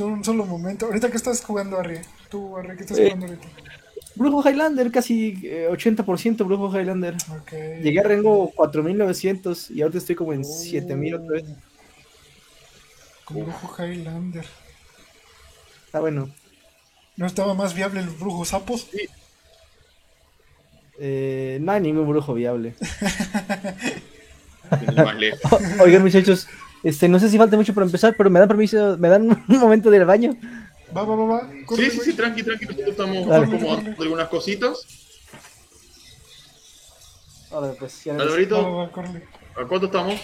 tú un solo momento. Ahorita, ¿qué estás jugando, Arri? Tú, Arri, ¿qué estás eh, jugando ahorita? Brujo Highlander, casi 80% eh, Brujo Highlander. Llegué a rango 4900 y ahorita estoy como en 7000 otra vez. Con Brujo Highlander. Está bueno. ¿No estaba más viable el Brujo Sapos? Sí. Eh, no hay ningún brujo viable. Oigan, muchachos, este, no sé si falta mucho para empezar, pero me dan permiso, me dan un momento de ir al baño. Va, va, va, va. sí, sí, sí, tranqui, tranqui. estamos acomodando algunas cositas. ver, pues, ya Alvarito, ¿a cuánto estamos?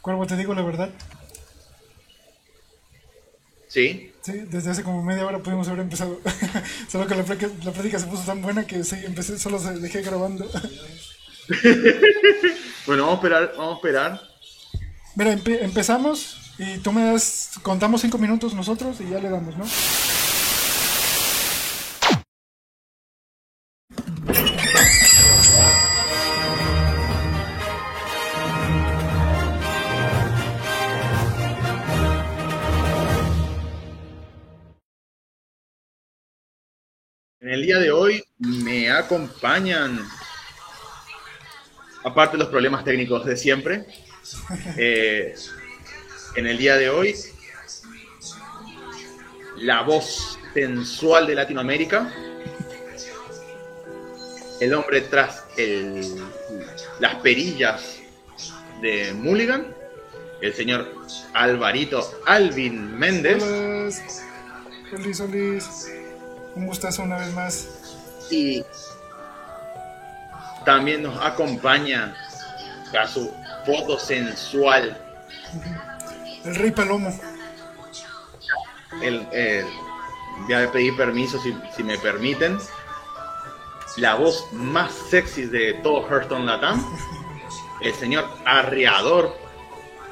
Cuervo, te digo la verdad. Sí. Sí, desde hace como media hora pudimos haber empezado. solo que la, la plática se puso tan buena que sí, empecé, solo se dejé grabando. bueno, vamos a esperar, vamos a esperar. Mira, empezamos y tú me das, contamos cinco minutos nosotros y ya le damos, ¿no? En el día de hoy me acompañan, aparte de los problemas técnicos de siempre, eh, en el día de hoy, la voz sensual de Latinoamérica, el hombre tras las perillas de Mulligan, el señor Alvarito Alvin Méndez. Hola. Un gustazo una vez más. Y también nos acompaña a foto sensual el Rey Palomo. El, voy a pedir permiso si, me permiten. La voz más sexy de todo Hearthstone Latam, el señor Arreador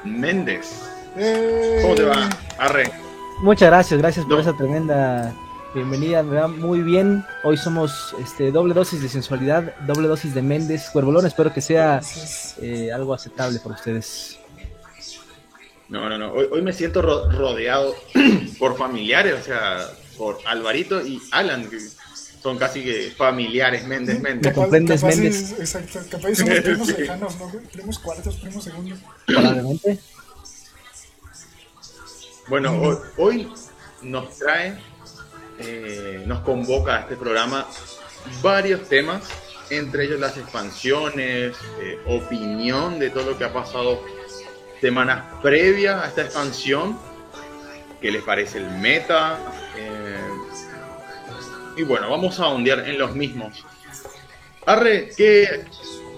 Méndez. Eh. ¿Cómo te va, Arre? Muchas gracias, gracias por esa tremenda bienvenida, me va muy bien. Hoy somos este, doble dosis de sensualidad, doble dosis de Méndez, Cuervolón. Espero que sea eh, algo aceptable por ustedes. No, no, no. Hoy, me siento rodeado por familiares, o sea, por Alvarito y Alan, que son casi que familiares, Méndez, Méndez. ¿Me comprendes, Méndez? exacto, capaz somos primos lejanos, ¿no? Primos cuartos, primos segundos. Probablemente. Bueno, hoy, hoy nos trae, eh, nos convoca a este programa varios temas, entre ellos las expansiones, eh, opinión de todo lo que ha pasado semanas previas a esta expansión, qué les parece el meta. Eh, y bueno, vamos a ondear en los mismos. Arre, ¿qué,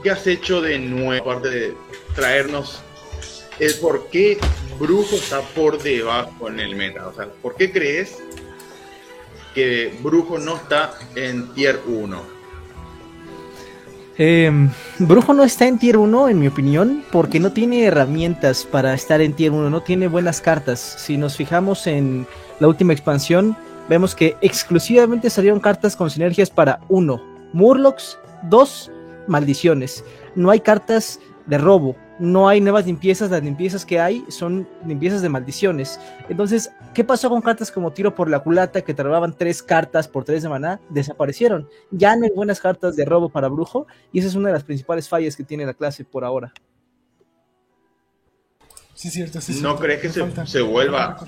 ¿qué, has hecho de nuevo? Aparte de traernos el por qué Brujo está por debajo en el meta. O sea, ¿por qué crees que Brujo no está en tier 1? Eh, Brujo no está en tier 1, en mi opinión, porque no tiene herramientas para estar en tier 1, no tiene buenas cartas. Si nos fijamos en la última expansión, vemos que exclusivamente salieron cartas con sinergias para 1, Murlocs, 2, maldiciones. No hay cartas de robo, no hay nuevas limpiezas, las limpiezas que hay son limpiezas de maldiciones. Entonces, ¿qué pasó con cartas como Tiro por la culata que te robaban tres cartas por tres de maná? Desaparecieron. Ya no hay buenas cartas de robo para brujo y esa es una de las principales fallas que tiene la clase por ahora. Sí, cierto, sí, ¿No crees que se, vuelva...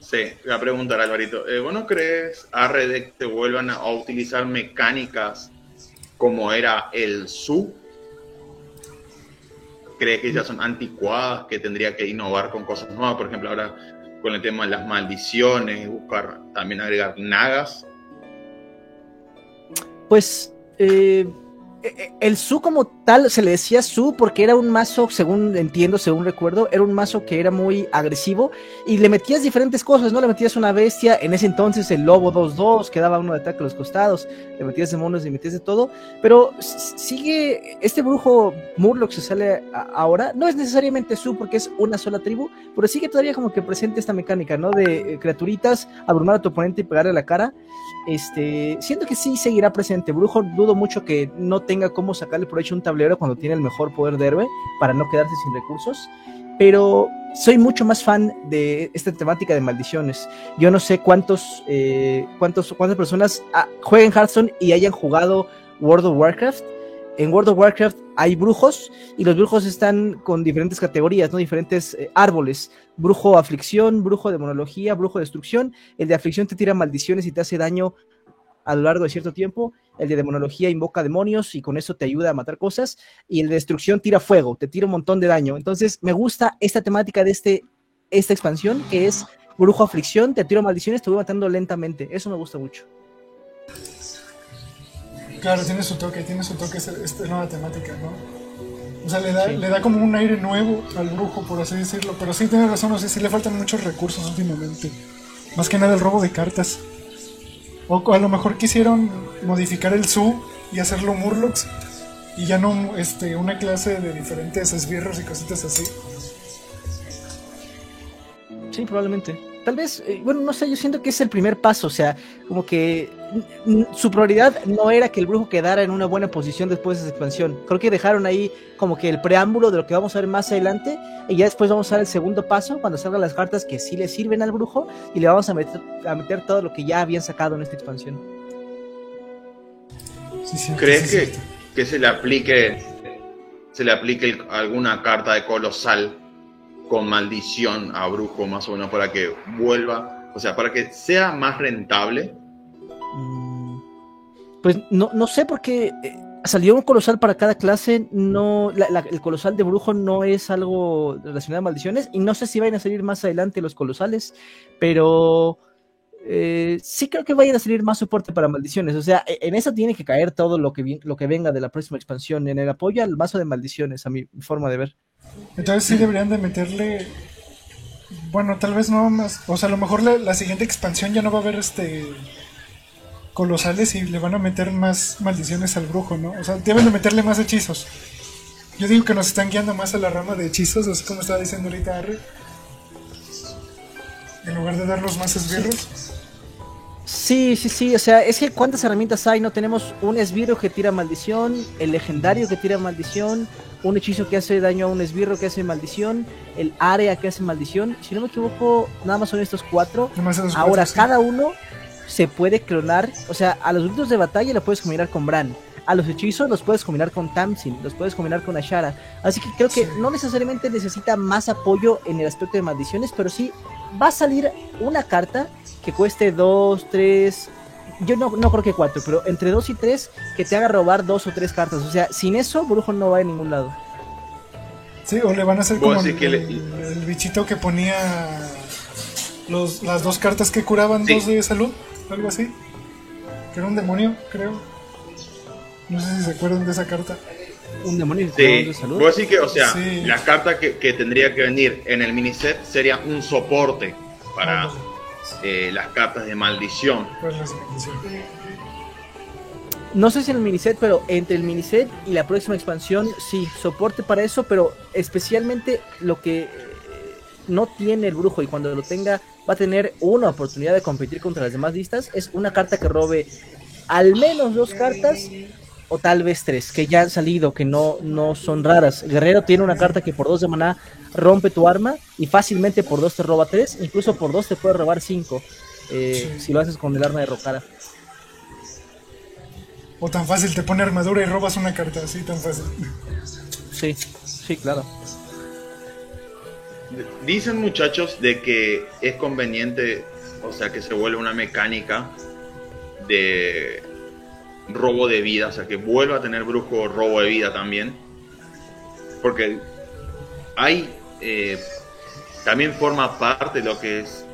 Sí, voy a preguntar Alvarito. Eh, ¿Vos no crees, Arre, que te vuelvan a utilizar mecánicas como era el SU cree que ya son anticuadas, que tendría que innovar con cosas nuevas, por ejemplo, ahora con el tema de las maldiciones, buscar también agregar nagas? Pues eh, eh, eh, el Su como tal se le decía Su porque era un mazo, según entiendo, según recuerdo, era un mazo que era muy agresivo y le metías diferentes cosas, ¿no? Le metías una bestia, en ese entonces el lobo 2-2 que daba uno de ataque a los costados, le metías demonios, le metías de todo, pero sigue, este brujo Murloc se sale ahora, no es necesariamente Su porque es una sola tribu, pero sigue todavía como que presente esta mecánica, ¿no? De eh, criaturitas, abrumar a tu oponente y pegarle la cara. Este, siento que sí seguirá presente. Brujo, dudo mucho que no tenga cómo sacarle provecho un tablero cuando tiene el mejor poder de héroe para no quedarse sin recursos. Pero soy mucho más fan de esta temática de maldiciones. Yo no sé cuántos, eh, cuántos cuántas personas ah, jueguen Hearthstone y hayan jugado World of Warcraft. En World of Warcraft hay brujos y los brujos están con diferentes categorías, ¿no? Diferentes eh, árboles. Brujo aflicción, brujo demonología, brujo destrucción. El de aflicción te tira maldiciones y te hace daño a lo largo de cierto tiempo. El de demonología invoca demonios y con eso te ayuda a matar cosas. Y el de destrucción tira fuego, te tira un montón de daño. Entonces me gusta esta temática de este, esta expansión que es brujo aflicción, te tiro maldiciones, te voy matando lentamente. Eso me gusta mucho. Claro, tiene su toque, tiene su toque esta nueva temática, ¿no? O sea, le da, le da como un aire nuevo al brujo, por así decirlo. Pero sí, tiene razón, o sea, sí le faltan muchos recursos últimamente. Más que nada el robo de cartas. O a lo mejor quisieron modificar el Su y hacerlo Murlocs. Y ya no este, una clase de diferentes esbirros y cositas así. Sí, probablemente. Tal vez, eh, bueno, no sé, yo siento que es el primer paso, o sea, como que su prioridad no era que el brujo quedara en una buena posición después de esa expansión. Creo que dejaron ahí como que el preámbulo de lo que vamos a ver más adelante y ya después vamos a dar el segundo paso cuando salgan las cartas que sí le sirven al brujo y le vamos a meter, a meter todo lo que ya habían sacado en esta expansión. ¿Crees que, que, se le aplique se le aplique alguna carta de colosal con maldición a brujo más o menos para que vuelva, o sea, para que sea más rentable? Mm, pues no, no sé porque eh, salió un colosal para cada clase, no el colosal de brujo no es algo relacionado a maldiciones y no sé si vayan a salir más adelante los colosales, pero eh, sí creo que vayan a salir más soporte para maldiciones, o sea, en eso tiene que caer todo lo que, lo que venga de la próxima expansión, en el apoyo al mazo de maldiciones, a mi forma de ver. Entonces sí deberían de meterle. Bueno, tal vez no más. O sea, a lo mejor la, siguiente expansión ya no va a haber este. Colosales y le van a meter más maldiciones al brujo, ¿no? O sea, deben de meterle más hechizos. Yo digo que nos están guiando más a la rama de hechizos, así como estaba diciendo ahorita Harry. En lugar de darlos más esbirros. Sí, sí, sí, o sea, es que cuántas herramientas hay, ¿no? Tenemos un esbirro que tira maldición, el legendario que tira maldición, un hechizo que hace daño a un esbirro que hace maldición, el área que hace maldición. Si no me equivoco, nada más son estos cuatro. Ahora, cada uno se puede clonar. O sea, a los gritos de batalla lo puedes combinar con Bran. A los hechizos los puedes combinar con Tamsin, los puedes combinar con Ashara. Así que creo que no necesariamente necesita más apoyo en el aspecto de maldiciones, pero sí va a salir una carta que cueste 2, 3, yo no, no creo que cuatro, pero entre dos y tres que te haga robar dos o tres cartas. O sea, sin eso, Brujo no va a ningún lado. Sí, o le van a hacer como el, bichito que ponía los, las dos cartas que curaban dos de salud, algo así. Que era un demonio, creo. No sé si se acuerdan de esa carta. Un demonio sí. de salud. Pues que, o sea, la carta que, que, tendría que venir en el miniset sería un soporte para. Ah, eh, las cartas de maldición. No sé si en el miniset, pero entre el miniset y la próxima expansión, sí, soporte para eso, pero especialmente lo que eh, no tiene el brujo y cuando lo tenga va a tener una oportunidad de competir contra las demás listas, es una carta que robe al menos dos cartas o tal vez tres, que ya han salido, que no, no son raras. Guerrero tiene una carta que por dos de maná rompe tu arma y fácilmente por dos te roba tres, incluso por dos te puede robar cinco, eh, si lo haces con el arma de Rocara. O tan fácil, te pone armadura y robas una carta, así tan fácil. Sí, sí, claro. Dicen muchachos de que es conveniente, o sea, que se vuelve una mecánica de robo de vida, o sea, que vuelva a tener brujo robo de vida también. Porque hay, eh, también forma parte de lo que es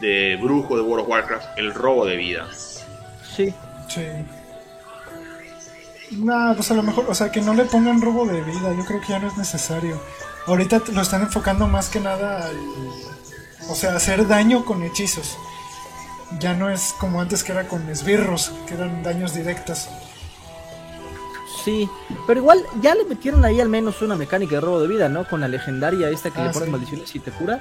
de brujo de World of Warcraft, el robo de vida. Sí. Sí. Nah, pues a lo mejor, o sea, que no le pongan robo de vida, yo creo que ya no es necesario. Ahorita lo están enfocando más que nada al, o sea, hacer daño con hechizos ya no es como antes que era con esbirros, que eran daños directos. Sí, pero igual ya le metieron ahí al menos una mecánica de robo de vida, ¿no? Con la legendaria esta que le ah, pones maldiciones y te cura.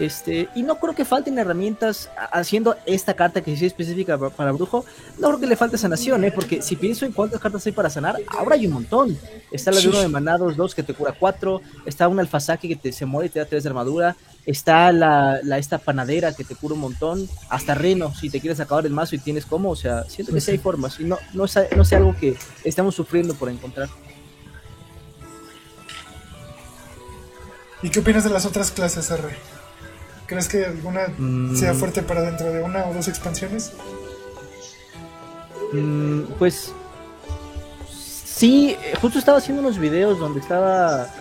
Este, y no creo que falten herramientas haciendo esta carta que sí es específica para, brujo. No creo que le falte sanación, ¿eh? porque si pienso en cuántas cartas hay para sanar, ahora hay un montón. Está la de uno de manados, dos que te cura cuatro. Está un alfazaki que te, se muere y te da tres de armadura. Está la, esta panadera que te cura un montón. Hasta Reno, si te quieres acabar el mazo y tienes como. O sea, siento que sí hay formas. Y no, no, no sé algo que estamos sufriendo por encontrar. ¿Y qué opinas de las otras clases, R? ¿Crees que alguna sea mm. fuerte para dentro de una o dos expansiones? Mm, pues sí, justo estaba haciendo unos videos donde estaba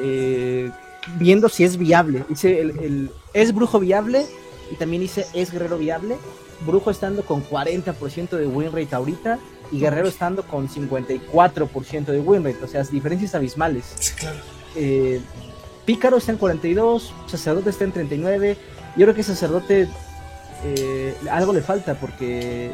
eh, viendo si es viable. Hice el, es brujo viable y también hice es guerrero viable. Brujo estando con 40% de win rate ahorita y guerrero estando con 54% de win rate. O sea, diferencias abismales. Sí, claro. Eh, Pícaro está en 42, Sacerdote está en 39. Yo creo que Sacerdote eh, algo le falta porque,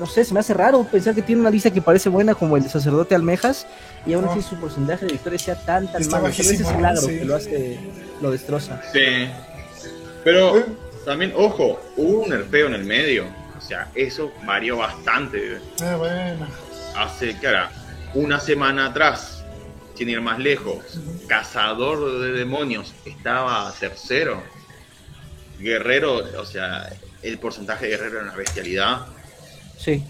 no sé, se me hace raro pensar que tiene una lista que parece buena como el de Sacerdote Almejas y aún así su porcentaje de victoria sea tan, tan malo. Ese es milagro que lo hace, lo destroza. Sí. Pero también, ojo, hubo un nerfeo en el medio. O sea, eso varió bastante. Eh, bueno. Hace, ¿qué hará? Una semana atrás sin ir más lejos, Cazador de Demonios estaba tercero. Guerrero, o sea, el porcentaje de Guerrero era una bestialidad. Sí.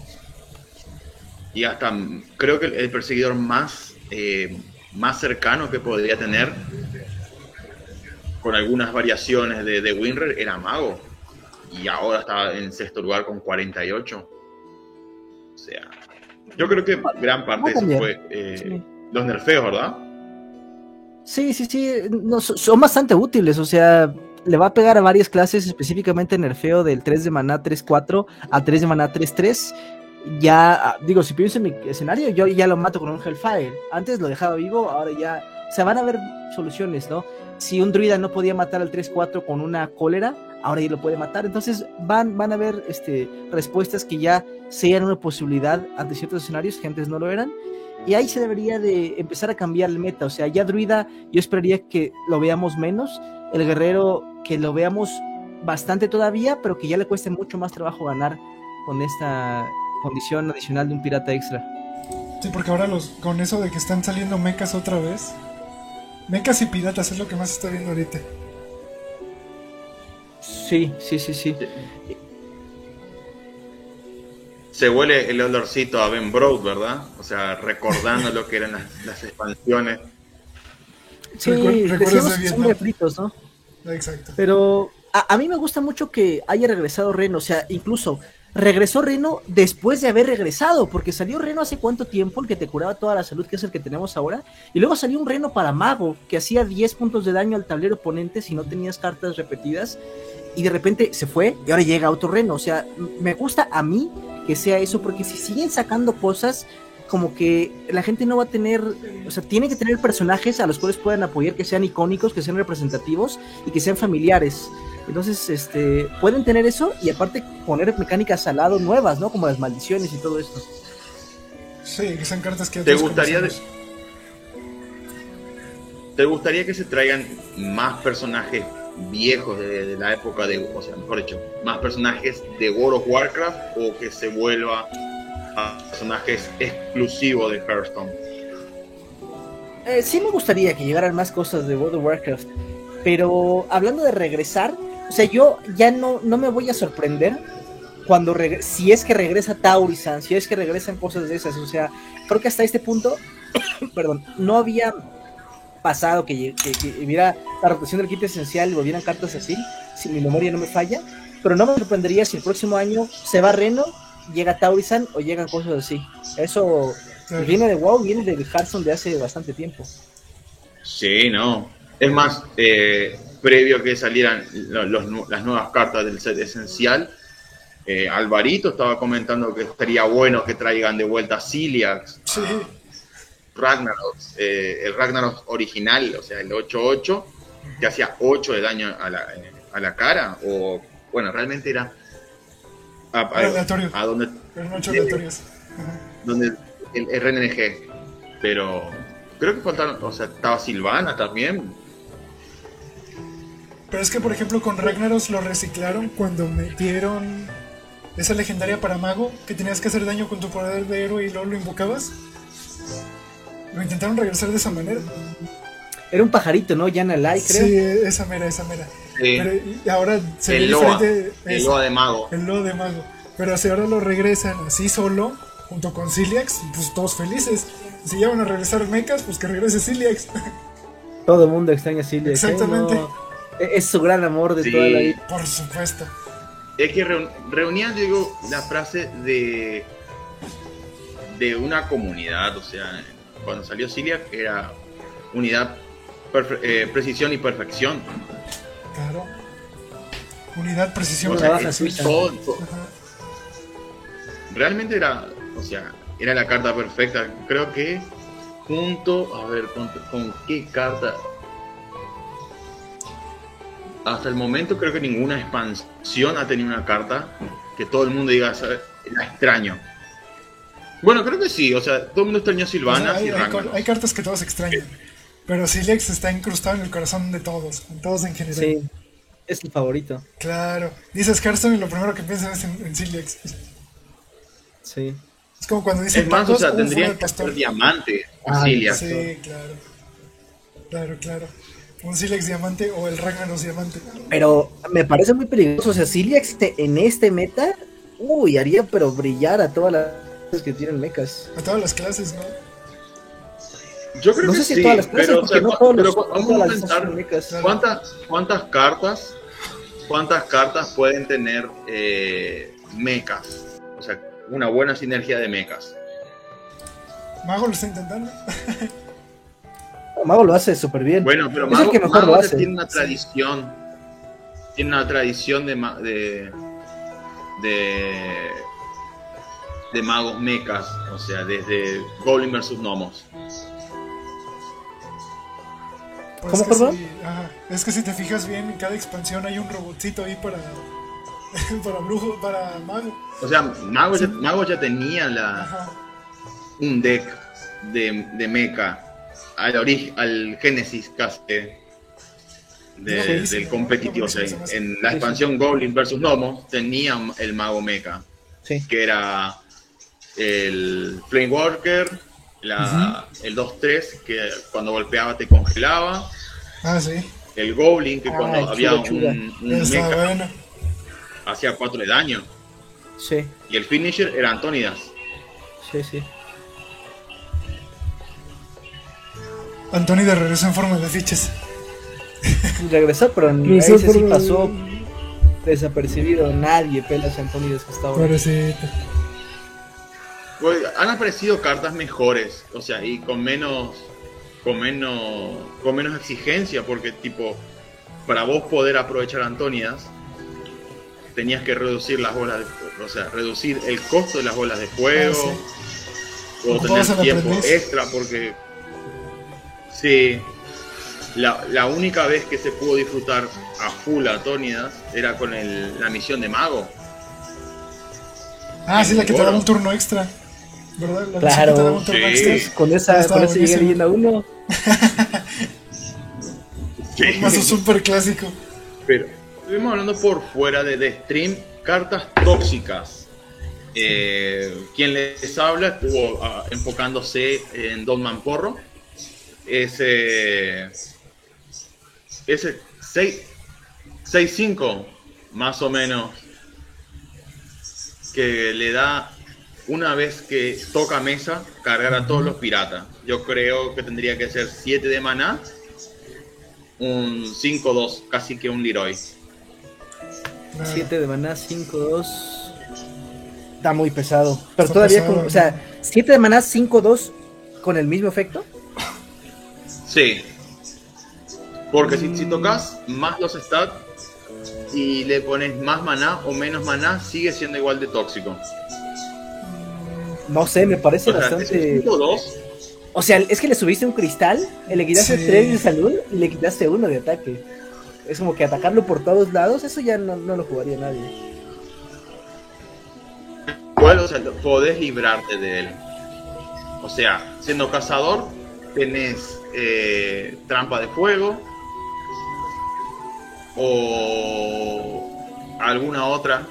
Y hasta creo que el perseguidor más, eh, más cercano que podría tener, con algunas variaciones de, de Winrer, era Mago. Y ahora está en sexto lugar con 48. O sea, yo creo que gran parte de eso fue eh, los nerfeos, ¿verdad? Sí, sí, sí, son bastante útiles, o sea, le va a pegar a varias clases, específicamente nerfeo del 3 de maná 3-4 a 3 de maná 3-3. Ya, ah, digo, si pienso en mi escenario, yo ya lo mato con un Hellfire. Antes lo dejaba vivo, ahora ya. O sea, van a haber soluciones, ¿no? Si un druida no podía matar al 3-4 con una cólera, ahora ya lo puede matar. Entonces van, van a haber este, respuestas que ya sean una posibilidad ante ciertos escenarios que antes no lo eran. Y ahí se debería de empezar a cambiar el meta. O sea, ya Druida yo esperaría que lo veamos menos. El guerrero que lo veamos bastante todavía, pero que ya le cueste mucho más trabajo ganar con esta condición adicional de un pirata extra. Sí, porque ahora los con eso de que están saliendo mecas otra vez. Mecas y piratas es lo que más está viendo ahorita. Sí, sí, sí, sí se huele el olorcito a Ben Broad, ¿verdad? O sea, recordando lo que eran las, expansiones. Sí, decíamos son refritos, ¿no? Exacto. Pero a, mí me gusta mucho que haya regresado Reno, o sea, incluso regresó Reno después de haber regresado, porque salió Reno hace cuánto tiempo, el que te curaba toda la salud, que es el que tenemos ahora, y luego salió un Reno para Mago, que hacía 10 puntos de daño al tablero oponente si no tenías cartas repetidas, y de repente se fue, y ahora llega otro Reno, o sea, me gusta a mí que sea eso, porque si siguen sacando cosas, como que la gente no va a tener, o sea, tiene que tener personajes a los cuales puedan apoyar, que sean icónicos, que sean representativos y que sean familiares. Entonces, este, pueden tener eso y aparte poner mecánicas al lado nuevas, ¿no? Como las maldiciones y todo esto. Sí, que sean cartas que... ¿Te gustaría, ¿Te gustaría que se traigan más personajes viejos de, la época de, o sea, mejor dicho, más personajes de World of Warcraft o que se vuelva a personajes exclusivos de Hearthstone. Eh, sí me gustaría que llegaran más cosas de World of Warcraft, pero hablando de regresar, o sea, yo ya no, no me voy a sorprender cuando si es que regresa Taurisan, si es que regresan cosas de esas, o sea, creo que hasta este punto, perdón, no había pasado que, que, hubiera la rotación del kit esencial y volvieran cartas así, si mi memoria no me falla, pero no me sorprendería si el próximo año se va Reno, llega Taurisan o llegan cosas así. Eso viene de WoW, viene de Hearthstone de hace bastante tiempo. Sí, no. Es más, eh, previo a que salieran las nuevas cartas del set esencial, eh, Alvarito estaba comentando que estaría bueno que traigan de vuelta Ciliax. Sí. Ragnarok, eh, el Ragnarok original, o sea, el 8-8, que hacía 8 de daño a la, a la cara, o bueno, realmente era a, a, donde, donde el, RNG, pero creo que faltaron, o sea, estaba Silvana también. Pero es que, por ejemplo, con Ragnaros lo reciclaron cuando metieron esa legendaria para mago que tenías que hacer daño con tu poder de héroe y luego lo invocabas. Lo intentaron regresar de esa manera. Era un pajarito, ¿no? Yana Lai, creo. Sí, esa mera, esa mera. Sí. Pero y ahora se ve El Loa, diferente. el Loa de mago. el Loa de mago. Pero si ahora lo regresan así solo, junto con Ciliax, pues todos felices. Si ya van a regresar mechas, pues que regrese Ciliax. Todo el mundo extraña a Ciliax. ¿eh? Exactamente. No, e- es su gran amor de Sí. toda la vida. Por supuesto. Es que reun- reunían, digo, la frase de, de una comunidad. O sea, cuando salió Cilia era unidad, perfe- eh, precisión y perfección. Claro. Unidad, precisión. O sea, suiza. todo- todo- realmente era, o sea, era la carta perfecta. Creo que junto, a ver, con, con qué carta. Hasta el momento creo que ninguna expansión ha tenido una carta que todo el mundo diga, "¿Sabe? la extraño. Bueno, creo que sí, o sea, todo el mundo extrañó a O sea, Silvana hay, y hay hay cartas que todos extrañan. Pero Ciliax está incrustado en el corazón de todos, en todos en general. Sí, es el favorito. Claro. Dices Hearthstone y lo primero que piensas es en, en Ciliax. Sí. Es como cuando dicen Es más, o sea, tendría que ser diamante, Ah. Sí, claro. Claro, claro. Un Silex diamante o el Ragnaros diamante. Pero me parece muy peligroso. O sea, te- en este meta, uy, haría pero brillar a todas las cosas que tienen mechas. A todas las clases, ¿no? Yo creo No que sé si sí, todas las clases, pero, o porque sea, no cu- todos pero los, cu- no vamos todas a pensar mechas. ¿Cuántas, cuántas cartas cuántas cartas pueden tener eh, mechas? O sea, una buena sinergia de mechas. Mago lo está intentando. Mago lo hace súper bien. Bueno, pero Es el Mago, que mejor Mago lo ya hace. tiene una tradición. Tiene una tradición de, ma- de, de, de magos mechas. O sea, desde Goblin versus Gnomos. Pues ¿Cómo, que perdón? sí, ajá. Es que si te fijas bien, en cada expansión hay un robotcito ahí para. para brujo, para mago. O sea, Mago, ya, Mago ya tenía la, Ajá. un deck de, de mecha al origen, al Génesis casi de- buenísimo, del competitivo. O sea, en la expansión Goblin versus Gnomos tenía el mago mecha, Sí. que era el Flame Walker, la, el 2-3, que cuando golpeaba te congelaba, Ah, sí. el Goblin, que Ah, cuando chulo, había chulo. un, un mecha bueno. hacía 4 de daño, Sí, y el finisher era Antonidas. sí, sí. Anthony de regreso en forma de fichas. Regresó, pero en Regresó, ese sí pasó desapercibido. Nadie pela a Antonidas hasta ahora. Pobrecito. Pues, han aparecido cartas mejores, o sea, y con menos, con menos, con menos exigencia, porque tipo, para vos poder aprovechar Antonidas, tenías que reducir las bolas, de, o sea, reducir el costo de las bolas de fuego, Ah, o tener tiempo extra, porque sí, la, la única vez que se pudo disfrutar a full Antonidas era con el- la misión de mago. Ah, sí, la que te daba un turno extra. ¿Verdad? La Claro. un Sí. Con esa, con esa llega leyenda uno. Sí. Mazo súper clásico. Pero estuvimos hablando por fuera de, de stream, cartas tóxicas. Eh, quien les habla estuvo ah, enfocándose en Don Mamporro. Ese. Ese 6 6-5, más o menos. Que le da una vez que toca mesa, cargar a todos los piratas. Yo creo que tendría que ser 7 de maná un 5-2, casi que un Leroy. Claro. 7 de maná, 5-2. Está muy pesado. Pero Está todavía pesado, con. O sea, 7 de maná, 5-2 con el mismo efecto. Sí. Porque si, si tocas más los stats y le pones más maná o menos maná, sigue siendo igual de tóxico. No sé, me parece O sea, bastante. 5-2, O sea, es que le subiste un cristal, le quitaste Sí. 3 de salud y le quitaste 1 de ataque. Es como que atacarlo por todos lados, eso ya no, no lo jugaría nadie. igual, o sea, podés librarte de él. O sea, siendo cazador, tenés eh, trampa de fuego. o alguna otra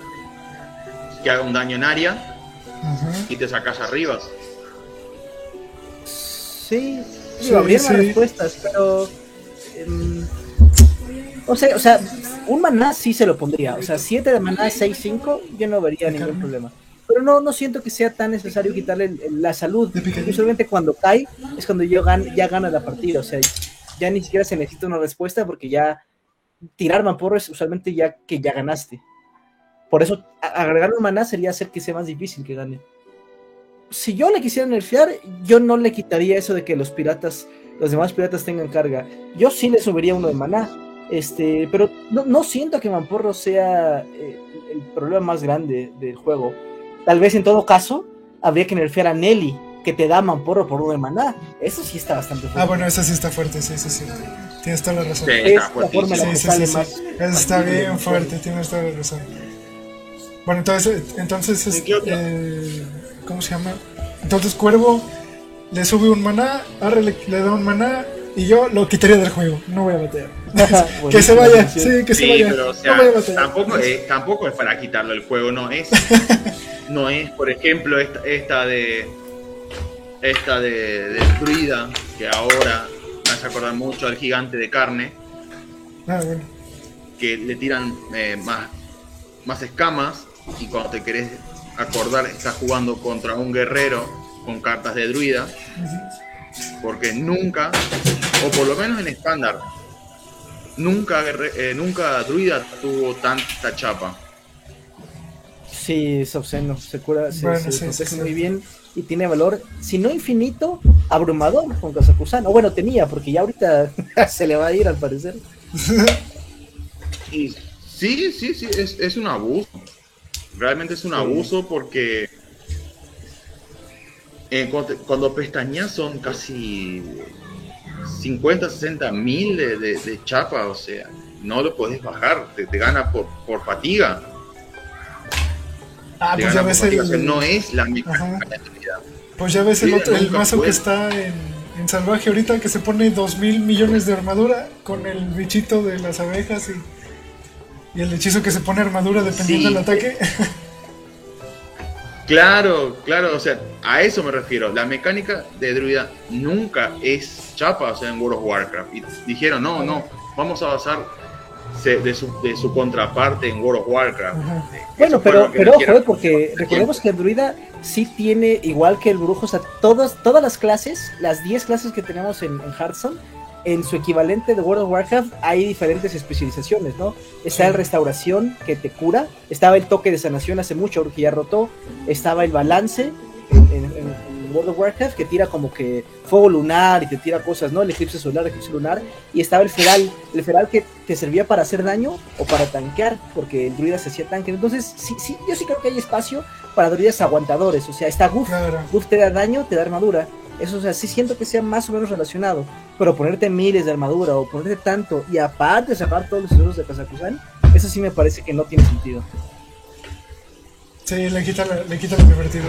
que haga un daño en área y te sacas arriba. Sí, sí habría más respuestas, pero. Em, o sea, o sea, un maná sí se lo pondría. O sea, 7 de maná, 6-5, yo no vería ningún problema. Pero no, no siento que sea tan necesario quitarle la salud. Usualmente cuando cae es cuando yo ya gana la partida. O sea, ya ni siquiera se necesita una respuesta porque ya tirar vamporo es usualmente ya que ya ganaste. Por eso agregar un maná sería hacer que sea más difícil que gane. Si yo le quisiera nerfear, yo no le quitaría eso de que los piratas, los demás piratas tengan carga. Yo sí le subiría uno de maná. Este, pero no, siento que Mamporro sea eh, el problema más grande del juego. Tal vez en todo caso, habría que nerfear a Nelly, que te da Mamporro por uno de maná. Eso sí está bastante fuerte. Ah, bueno, eso sí está fuerte, sí, sí, sí. Tienes toda la razón. Sí, está forma sí, sí, Eso está bien fuerte, tienes toda la razón. Bueno, entonces, entonces es, eh, ¿cómo se llama? Entonces Cuervo le sube un maná, Arre le, da un maná y yo lo quitaría del juego. No voy a batear. que se vaya, sí, que se vaya. Pero, o sea, no voy a batear. Tampoco, es, tampoco es para quitarlo del juego, no es. no es, por ejemplo, esta, esta de. Esta de, de Druida, que ahora me hace acordar mucho al gigante de carne. Ah, bueno. Que le tiran eh, más, más escamas y cuando te querés acordar estás jugando contra un guerrero con cartas de druida, porque nunca, o por lo menos en estándar, nunca, eh, nunca druida tuvo tanta chapa. Sí, es obsceno, se cura, se, muy bien y tiene valor, si no infinito, abrumador con Kazakusan. O bueno, tenía, porque ya ahorita se le va a ir al parecer. sí, sí, sí, es, es un abuso. Realmente es un abuso porque eh, cuando, pestañas son casi 50, 60 mil de, chapa, o sea, no lo puedes bajar, te, gana por, por fatiga. Ah, pues ya ves el... no es la misma Pues ya ves el, otro, el mazo que está en, en, salvaje ahorita que se pone 2 mil millones de armadura con el bichito de las abejas y y el hechizo que se pone armadura dependiendo del ataque. Claro, claro, o sea, a eso me refiero. La mecánica de druida nunca es chapa, o sea, en World of Warcraft. Y dijeron, no, no, vamos a basar de su, de su contraparte en World of Warcraft. Bueno, pero, pero ojo, eh, porque recordemos que el druida sí tiene, igual que el brujo, o sea, todas, todas las clases, las 10 clases que tenemos en, en Hearthstone, en su equivalente de World of Warcraft hay diferentes especializaciones, ¿no? Está el restauración que te cura, estaba el toque de sanación hace mucho, porque ya rotó, estaba el balance en, World of Warcraft que tira como que fuego lunar y te tira cosas, ¿no? El eclipse solar, el eclipse lunar, y estaba el feral, el feral que te servía para hacer daño o para tanquear, porque el druida se hacía tanque. Entonces, sí, sí, yo sí creo que hay espacio para druidas aguantadores, o sea, está Goof, Goof te da daño, te da armadura, eso, o sea, sí siento que sea más o menos relacionado. Pero ponerte miles de armadura o ponerte tanto y aparte sacar todos los tesoros de Kazakusan, eso sí me parece que no tiene sentido. Sí, le quita, le quita lo divertido.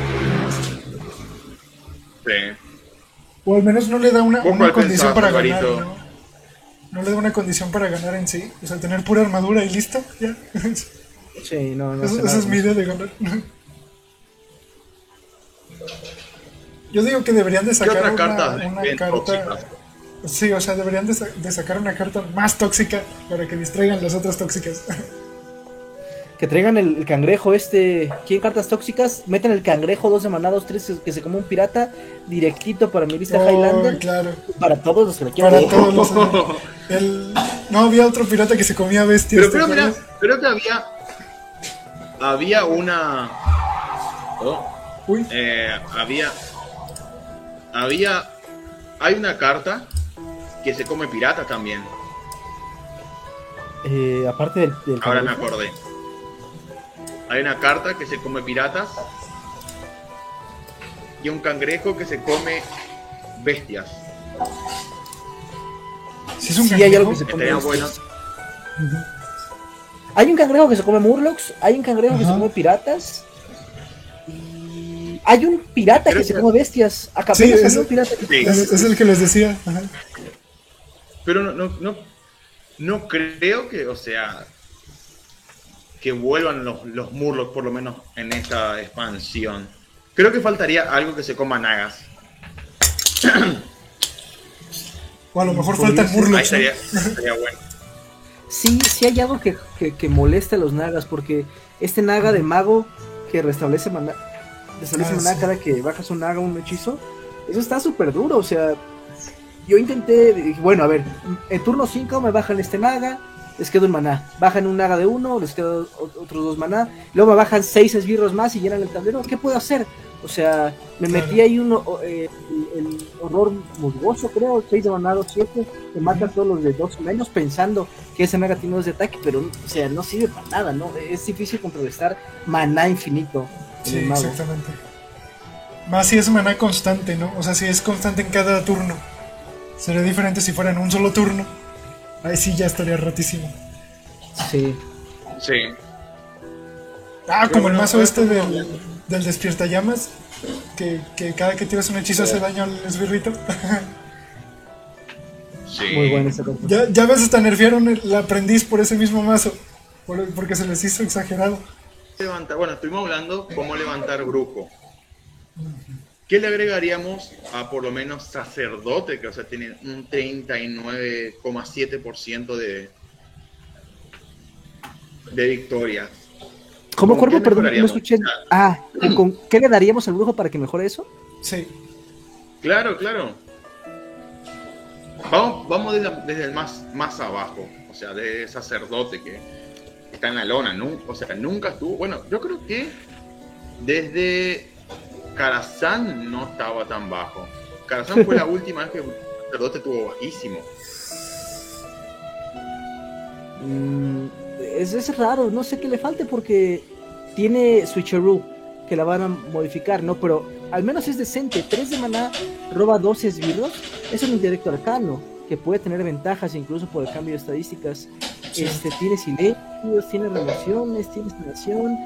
Sí. O al menos no le da una, una condición para ganar, ¿no? ¿no? le da una condición para ganar en sí. O sea, tener pura armadura y listo, ya. Sí, no, no. Eso, esa es mi idea de ganar. Yo digo que deberían de sacar una, carta, una carta Sí, o sea, deberían de, sacar una carta más tóxica para que distraigan las otras tóxicas. Que traigan el, cangrejo este. ¿Quién cartas tóxicas? Meten el cangrejo, dos de maná, dos, tres, que se come un pirata, directito para mi lista oh, Highlander. claro. Para todos los que lo quieran. Para todos los. El, no había otro pirata que se comía bestias. Pero, pero mira, creo que había. Había una. Oh, Uy. Eh, había había. Hay una carta que se come piratas también. Eh, aparte del, Ahora me acordé. Hay una carta que se come piratas. Y un cangrejo que se come bestias. Si es un sí, hay algo que se come Hay un cangrejo que se come murlocs, hay un cangrejo que se come piratas hay un pirata que se come bestias. Acá sí, es, un pirata que... es, el que les decía. Pero no, no, no creo que, o sea, que vuelvan los, los Murlocs, por lo menos en esta expansión. Creo que faltaría algo que se coma Nagas. O a lo mejor faltan Ahí Murlocs. ¿no? estaría, estaría bueno. Sí, sí hay algo que, que, que molesta a los nagas, porque este naga de mago que restablece maná, restablece Ah, maná sí. cada que bajas un naga, un hechizo, eso está súper duro, o sea, yo intenté, dije, bueno, a ver, en turno 5 me bajan este naga, les queda un maná, bajan un naga de uno, les quedan otros dos maná, luego me bajan seis esbirros más y llenan el tablero, ¿qué puedo hacer? O sea, me Claro. metí ahí uno, o- eh, el, el horror musgoso, creo, 6 de maná, 2, 7, que mata a todos los de 2 o menos, pensando que ese maga tiene dos de ataque, pero o sea, no sirve para nada, ¿no? Es difícil contrarrestar maná infinito Sí, el mago. exactamente. Más si es maná constante, ¿no? O sea, si es constante en cada turno. Sería diferente si fuera en un solo turno. Ahí sí ya estaría rotísimo. Sí. Sí. Ah, Pero como el mazo ahora este del, estamos del despierta llamas. Que, que cada que tiras un hechizo hace daño al esbirrito. Sí. Muy bueno ese ya, ya ves, hasta nerfearon el aprendiz por ese mismo mazo. por- porque se les hizo exagerado. Levantar, bueno, estuvimos hablando cómo levantar grupo. ¿Qué le agregaríamos a por lo menos sacerdote, que o sea, tiene un 39,7% de, de victorias? Como ¿Con cuervo, qué perdón, no escuché. Ah, ¿con qué le daríamos al brujo para que mejore eso? Sí. Claro, claro. Vamos, vamos desde, desde el más, más abajo, o sea, de sacerdote que está en la lona, nu- o sea, nunca estuvo. Bueno, yo creo que desde Karazhan no estaba tan bajo. Karazhan fue la última vez que el sacerdote estuvo bajísimo. Mm, es, es raro, no sé qué le falte porque tiene switcheroo que la van a modificar, ¿no? Pero al menos es decente. 3 de maná roba 12 esbirros. Es un indirecto arcano que puede tener ventajas incluso por el cambio de estadísticas. Sí. Este, tiene silencios, tiene relaciones, tiene sanación.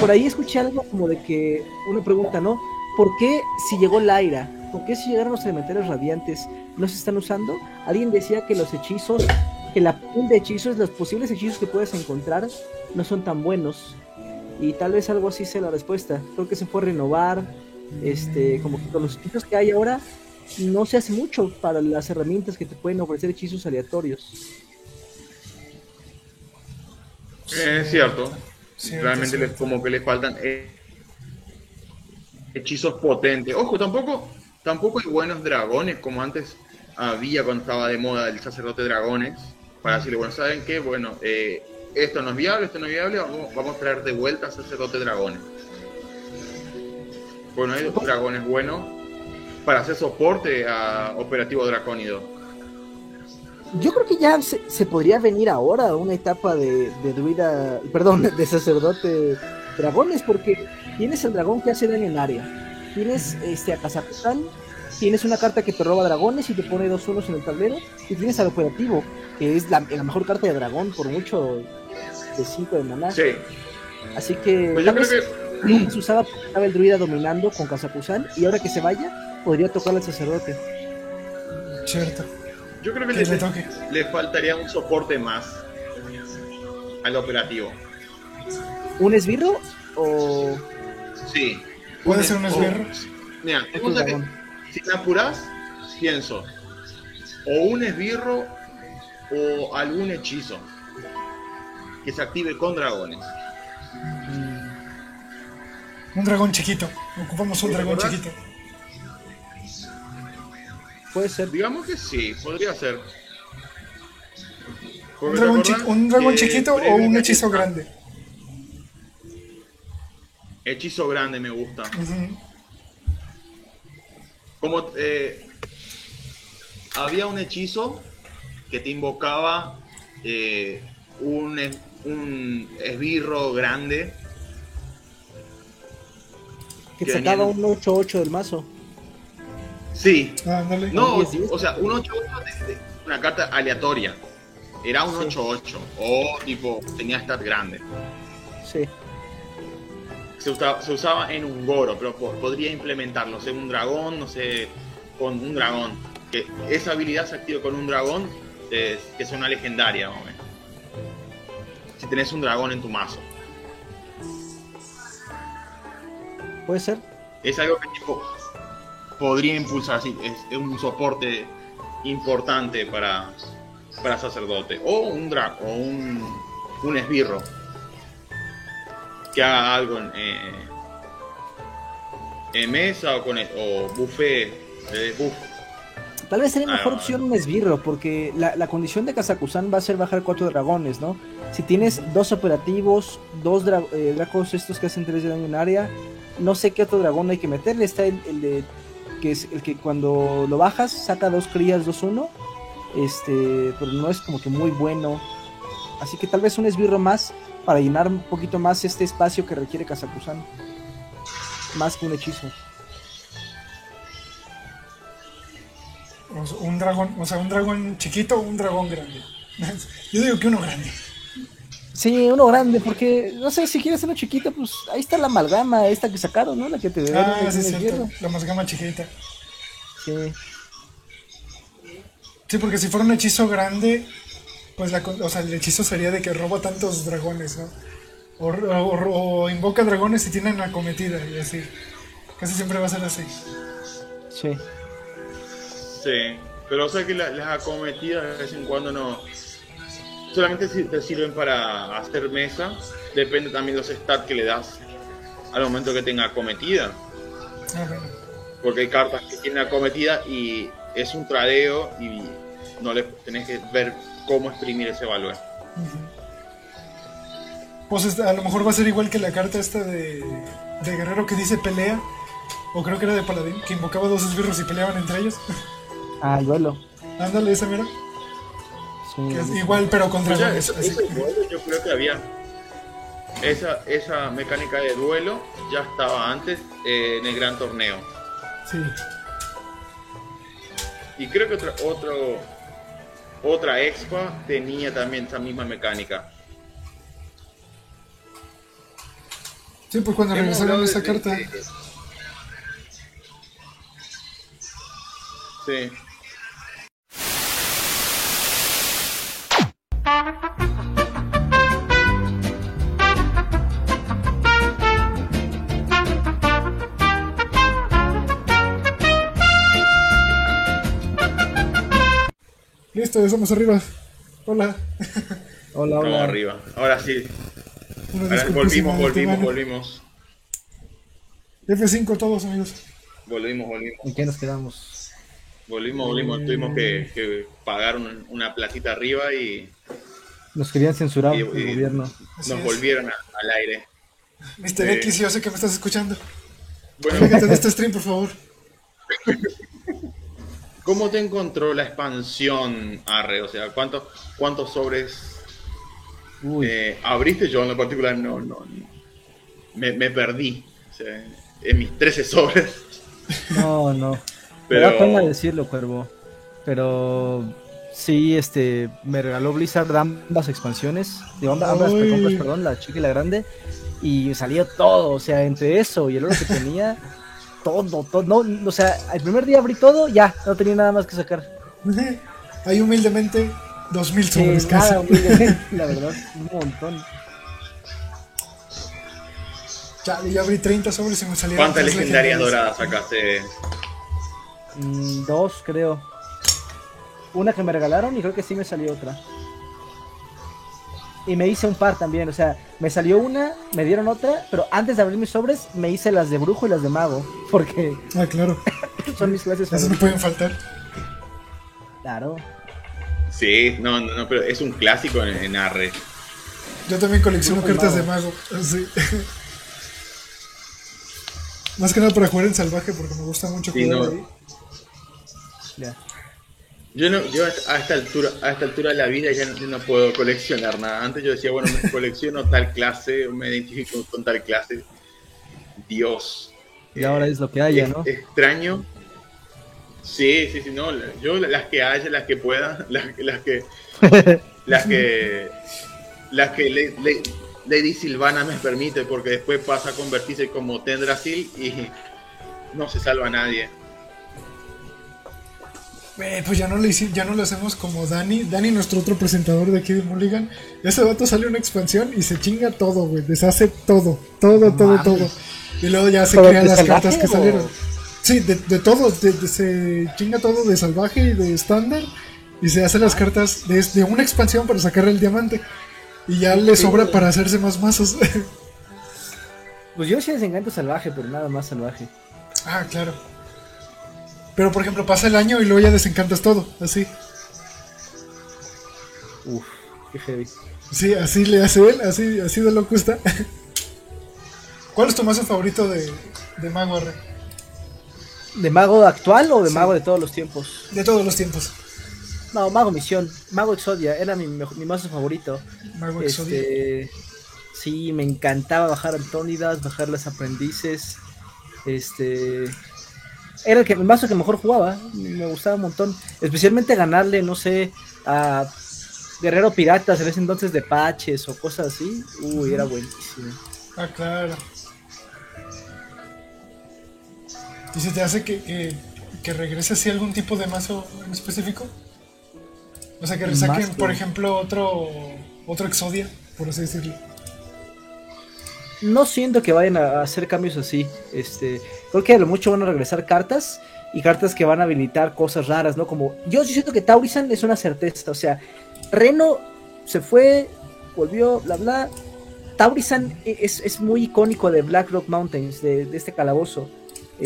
Por ahí escuché algo como de que una pregunta, ¿no? ¿Por qué si llegó Lyra? ¿Por qué si llegaron los elementales radiantes no se están usando? Alguien decía que los hechizos, que la pool de hechizos, los posibles hechizos que puedes encontrar no son tan buenos. Y tal vez algo así sea la respuesta. Creo que se puede renovar. Este, como que con los hechizos que hay ahora, no se hace mucho para las herramientas que te pueden ofrecer hechizos aleatorios. Es cierto. Sí, Realmente sí. les, como que le faltan eh, hechizos potentes. Ojo, tampoco, tampoco hay buenos dragones como antes había cuando estaba de moda el sacerdote dragones. Para decirle, bueno, ¿saben qué? Bueno, eh, esto no es viable, esto no es viable, vamos, vamos a traer de vuelta a sacerdote dragones. Bueno, hay dragones buenos para hacer soporte a Operativo Dracónido. Yo creo que ya se, se podría venir ahora una etapa de, de druida, perdón, de sacerdote dragones, porque tienes el dragón que hace daño en área, tienes este a Kazakután, tienes una carta que te roba dragones y te pone dos unos en el tablero, y tienes al operativo, que es la, la mejor carta de dragón por mucho de 5 de maná. Sí, Así que pues yo creo que porque estaba el druida dominando con Kazakuzan, y ahora que se vaya, podría tocarle al sacerdote. Cierto. Yo creo que Que le, le toque. le faltaría un soporte más al operativo. ¿Un esbirro o Sí. Puede ser un o- esbirro. Mira, otro cosa que, dragón? si me apurás, pienso o un esbirro o algún hechizo que se active con dragones. Un dragón chiquito. Ocupamos un ¿Te dragón acordás? chiquito. Puede ser. Digamos que sí, podría ser. Un dragón, acordás chi- un dragón que chiquito o un hechizo grande. Hechizo grande me gusta. Como eh, había un hechizo que te invocaba eh, un, un esbirro grande. Que que sacaba un 8-8 del mazo. Sí, Ah, Ándale. no, 10-10. o sea, un 8-8 de, de una carta aleatoria. Era un 8-8 o tipo tenía stat grande. Sí. Se usaba, se usaba en un goro, pero po- podría implementarlo, en un dragón, no sé, con un dragón. Que esa habilidad se active con un dragón que sea una legendaria, Si tenés un dragón en tu mazo. Puede ser. Es algo que tipo podría impulsar, así, es, un soporte importante para, para sacerdote. O un drag, o un, un esbirro que haga algo en, eh, en mesa o con o buffet, eh, buff. Tal vez sería mejor ah, opción un esbirro, porque la, la condición de Kazakusan va a ser bajar cuatro dragones, ¿no? Si tienes dos operativos, dos eh, dragos estos que hacen tres de daño en área, no sé qué otro dragón hay que meterle. Está el, el, de que es el que cuando lo bajas saca dos crías 2-1. Este, pero no es como que muy bueno. Así que tal vez un esbirro más para llenar un poquito más este espacio que requiere Kazakusan. Más que un hechizo. Un dragón, o sea, un dragón chiquito un dragón grande. Yo digo que uno grande. Sí, uno grande, porque no sé, si quieres uno chiquito, pues ahí está la amalgama, esta que sacaron, ¿no? La que te Ah, sí, cierto. La amalgama chiquita. Sí. Sí, porque si fuera un hechizo grande, pues la, o sea, el hechizo sería de que roba tantos dragones, ¿no? O, invoca dragones y tienen acometida y así. Casi siempre va a ser así. Sí. Sí, pero o sea que las acometidas de vez en cuando no. Solamente te sirven para hacer mesa. Depende también de los stats que le das al momento que tenga acometida. Porque hay cartas que tienen acometida y es un tradeo y no le tenés que ver cómo exprimir ese valor. Pues a lo mejor va a ser igual que la carta esta de, de Guerrero que dice pelea, o creo que era de Paladín, que invocaba dos esbirros y peleaban entre ellos. Ah, el duelo. Ándale, esa mira. Igual, pero contra pues yo creo que había. Esa, esa mecánica de duelo ya estaba antes eh, en el gran torneo. Sí. Y creo que otro, otro otra expa tenía también esa misma mecánica. Sí, pues cuando regresaron esa carta. Sí. Listo, estamos arriba. Hola. Hola, hola. Estamos arriba. Ahora sí. volvimos, volvimos, volvimos. F5 todos, amigos. Volvimos, volvimos. ¿En qué nos quedamos? Volvimos, volvimos. Tuvimos que, pagar una platita arriba y. Nos querían censurar el gobierno. Nos volvieron al aire. Mr. X, yo sé que me estás escuchando. Bueno, en este stream, por favor. ¿Cómo te encontró la expansión, Arre? O sea, ¿cuántos, cuántos sobres eh, abriste? Yo en lo particular no, no, Me, perdí. en mis 13 sobres. No, no. Pero... Me da pena decirlo, Cuervo. Pero sí, este, me regaló Blizzard ambas expansiones. De ambas, ambas perdón, la chica y la grande. Y salió todo, o sea, entre eso y el oro que tenía todo, todo. No, o sea, el primer día abrí todo, ya, no tenía nada más que sacar. Ahí humildemente, dos mil sobres casi. la verdad, un montón. Ya, yo abrí 30 sobres y me salieron. ¿Cuántas legendarias doradas sacaste? Mm, dos, creo. Una que me regalaron y creo que sí me salió otra y me hice un par también, o sea, me salió una, me dieron otra, pero antes de abrir mis sobres me hice las de brujo y las de mago, porque... Ah, claro. son mis clases. Esas no pueden faltar. Claro. Sí, no, no, pero es un clásico en, Arre. Yo también colecciono cartas de mago, sí. Más que nada para jugar en salvaje, porque me gusta mucho jugar ahí. Ya. Yo, no, yo a esta altura a esta altura de la vida ya no, puedo coleccionar nada. Antes yo decía, bueno, me colecciono tal clase, me identifico con tal clase. Dios. Y ahora es lo que haya, ¿no? Extraño. Sí, sí, sí, no. Yo las que haya, las que pueda, las, las que. las que. Las que Lady Silvana me permite, porque después pasa a convertirse como Tendrasil y no se salva a nadie. Eh, pues ya no, le ya no lo hacemos como Dani. Dani, nuestro otro presentador de aquí de Mulligan. Ese vato sale una expansión y se chinga todo, güey. Deshace todo. Todo, todo, todo. Y luego ya se crean las cartas que salieron. Sí, de, de todo. se chinga todo de salvaje y de estándar. Y se hace las cartas de, una expansión para sacar el diamante. Y ya le sobra para hacerse más mazos. pues yo sí les encanto salvaje, pero nada más salvaje. Ah, claro. Pero por ejemplo, pasa el año y luego ya desencantas todo, así. Uf, qué heavy. Sí, así le hace él, así, así de loco está. ¿Cuál es tu mazo favorito de, de Mago R? ¿De Mago actual o de Mago de todos los tiempos? De todos los tiempos. No, Mago Misión, Mago Exodia, era mi, mi mazo favorito. Mago Exodia. Este, sí, me encantaba bajar Antónidas, bajar las aprendices. Este era el, que, el mazo que mejor jugaba, me gustaba un montón. Especialmente ganarle, no sé, a Guerrero Piratas en ese entonces de patches o cosas así. Uy, era buenísimo. Ah, claro. ¿Y se te hace que, que, regrese así algún tipo de mazo en específico? O sea, que resaquen, por ejemplo, otro, otro Exodia, por así decirlo no siento que vayan a hacer cambios así. Este, creo que a lo mucho van a regresar cartas y cartas que van a habilitar cosas raras, ¿no? Como yo sí siento que Taurisan es una certeza, o sea, Reno se fue, volvió, bla bla. Taurisan es, es muy icónico de Black Rock Mountains, de, este calabozo.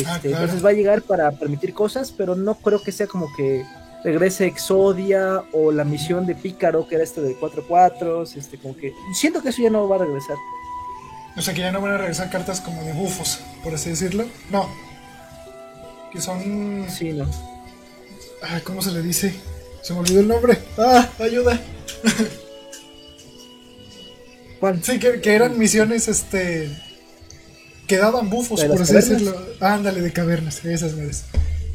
Ah, este, entonces va a llegar para permitir cosas, pero no creo que sea como que regrese Exodia o la misión de Pícaro, que era este de 4-4, este, como que siento que eso ya no va a regresar. O sea que ya no van a regresar cartas como de bufos, por así decirlo. No. Que son. Sí, no. Ah, ¿cómo se le dice? Se me olvidó el nombre. ¡Ah! ¡Ayuda! ¿Cuál? Sí, que, eran misiones, este. Que daban bufos, por así decirlo. ándale, de cavernas, esas veces.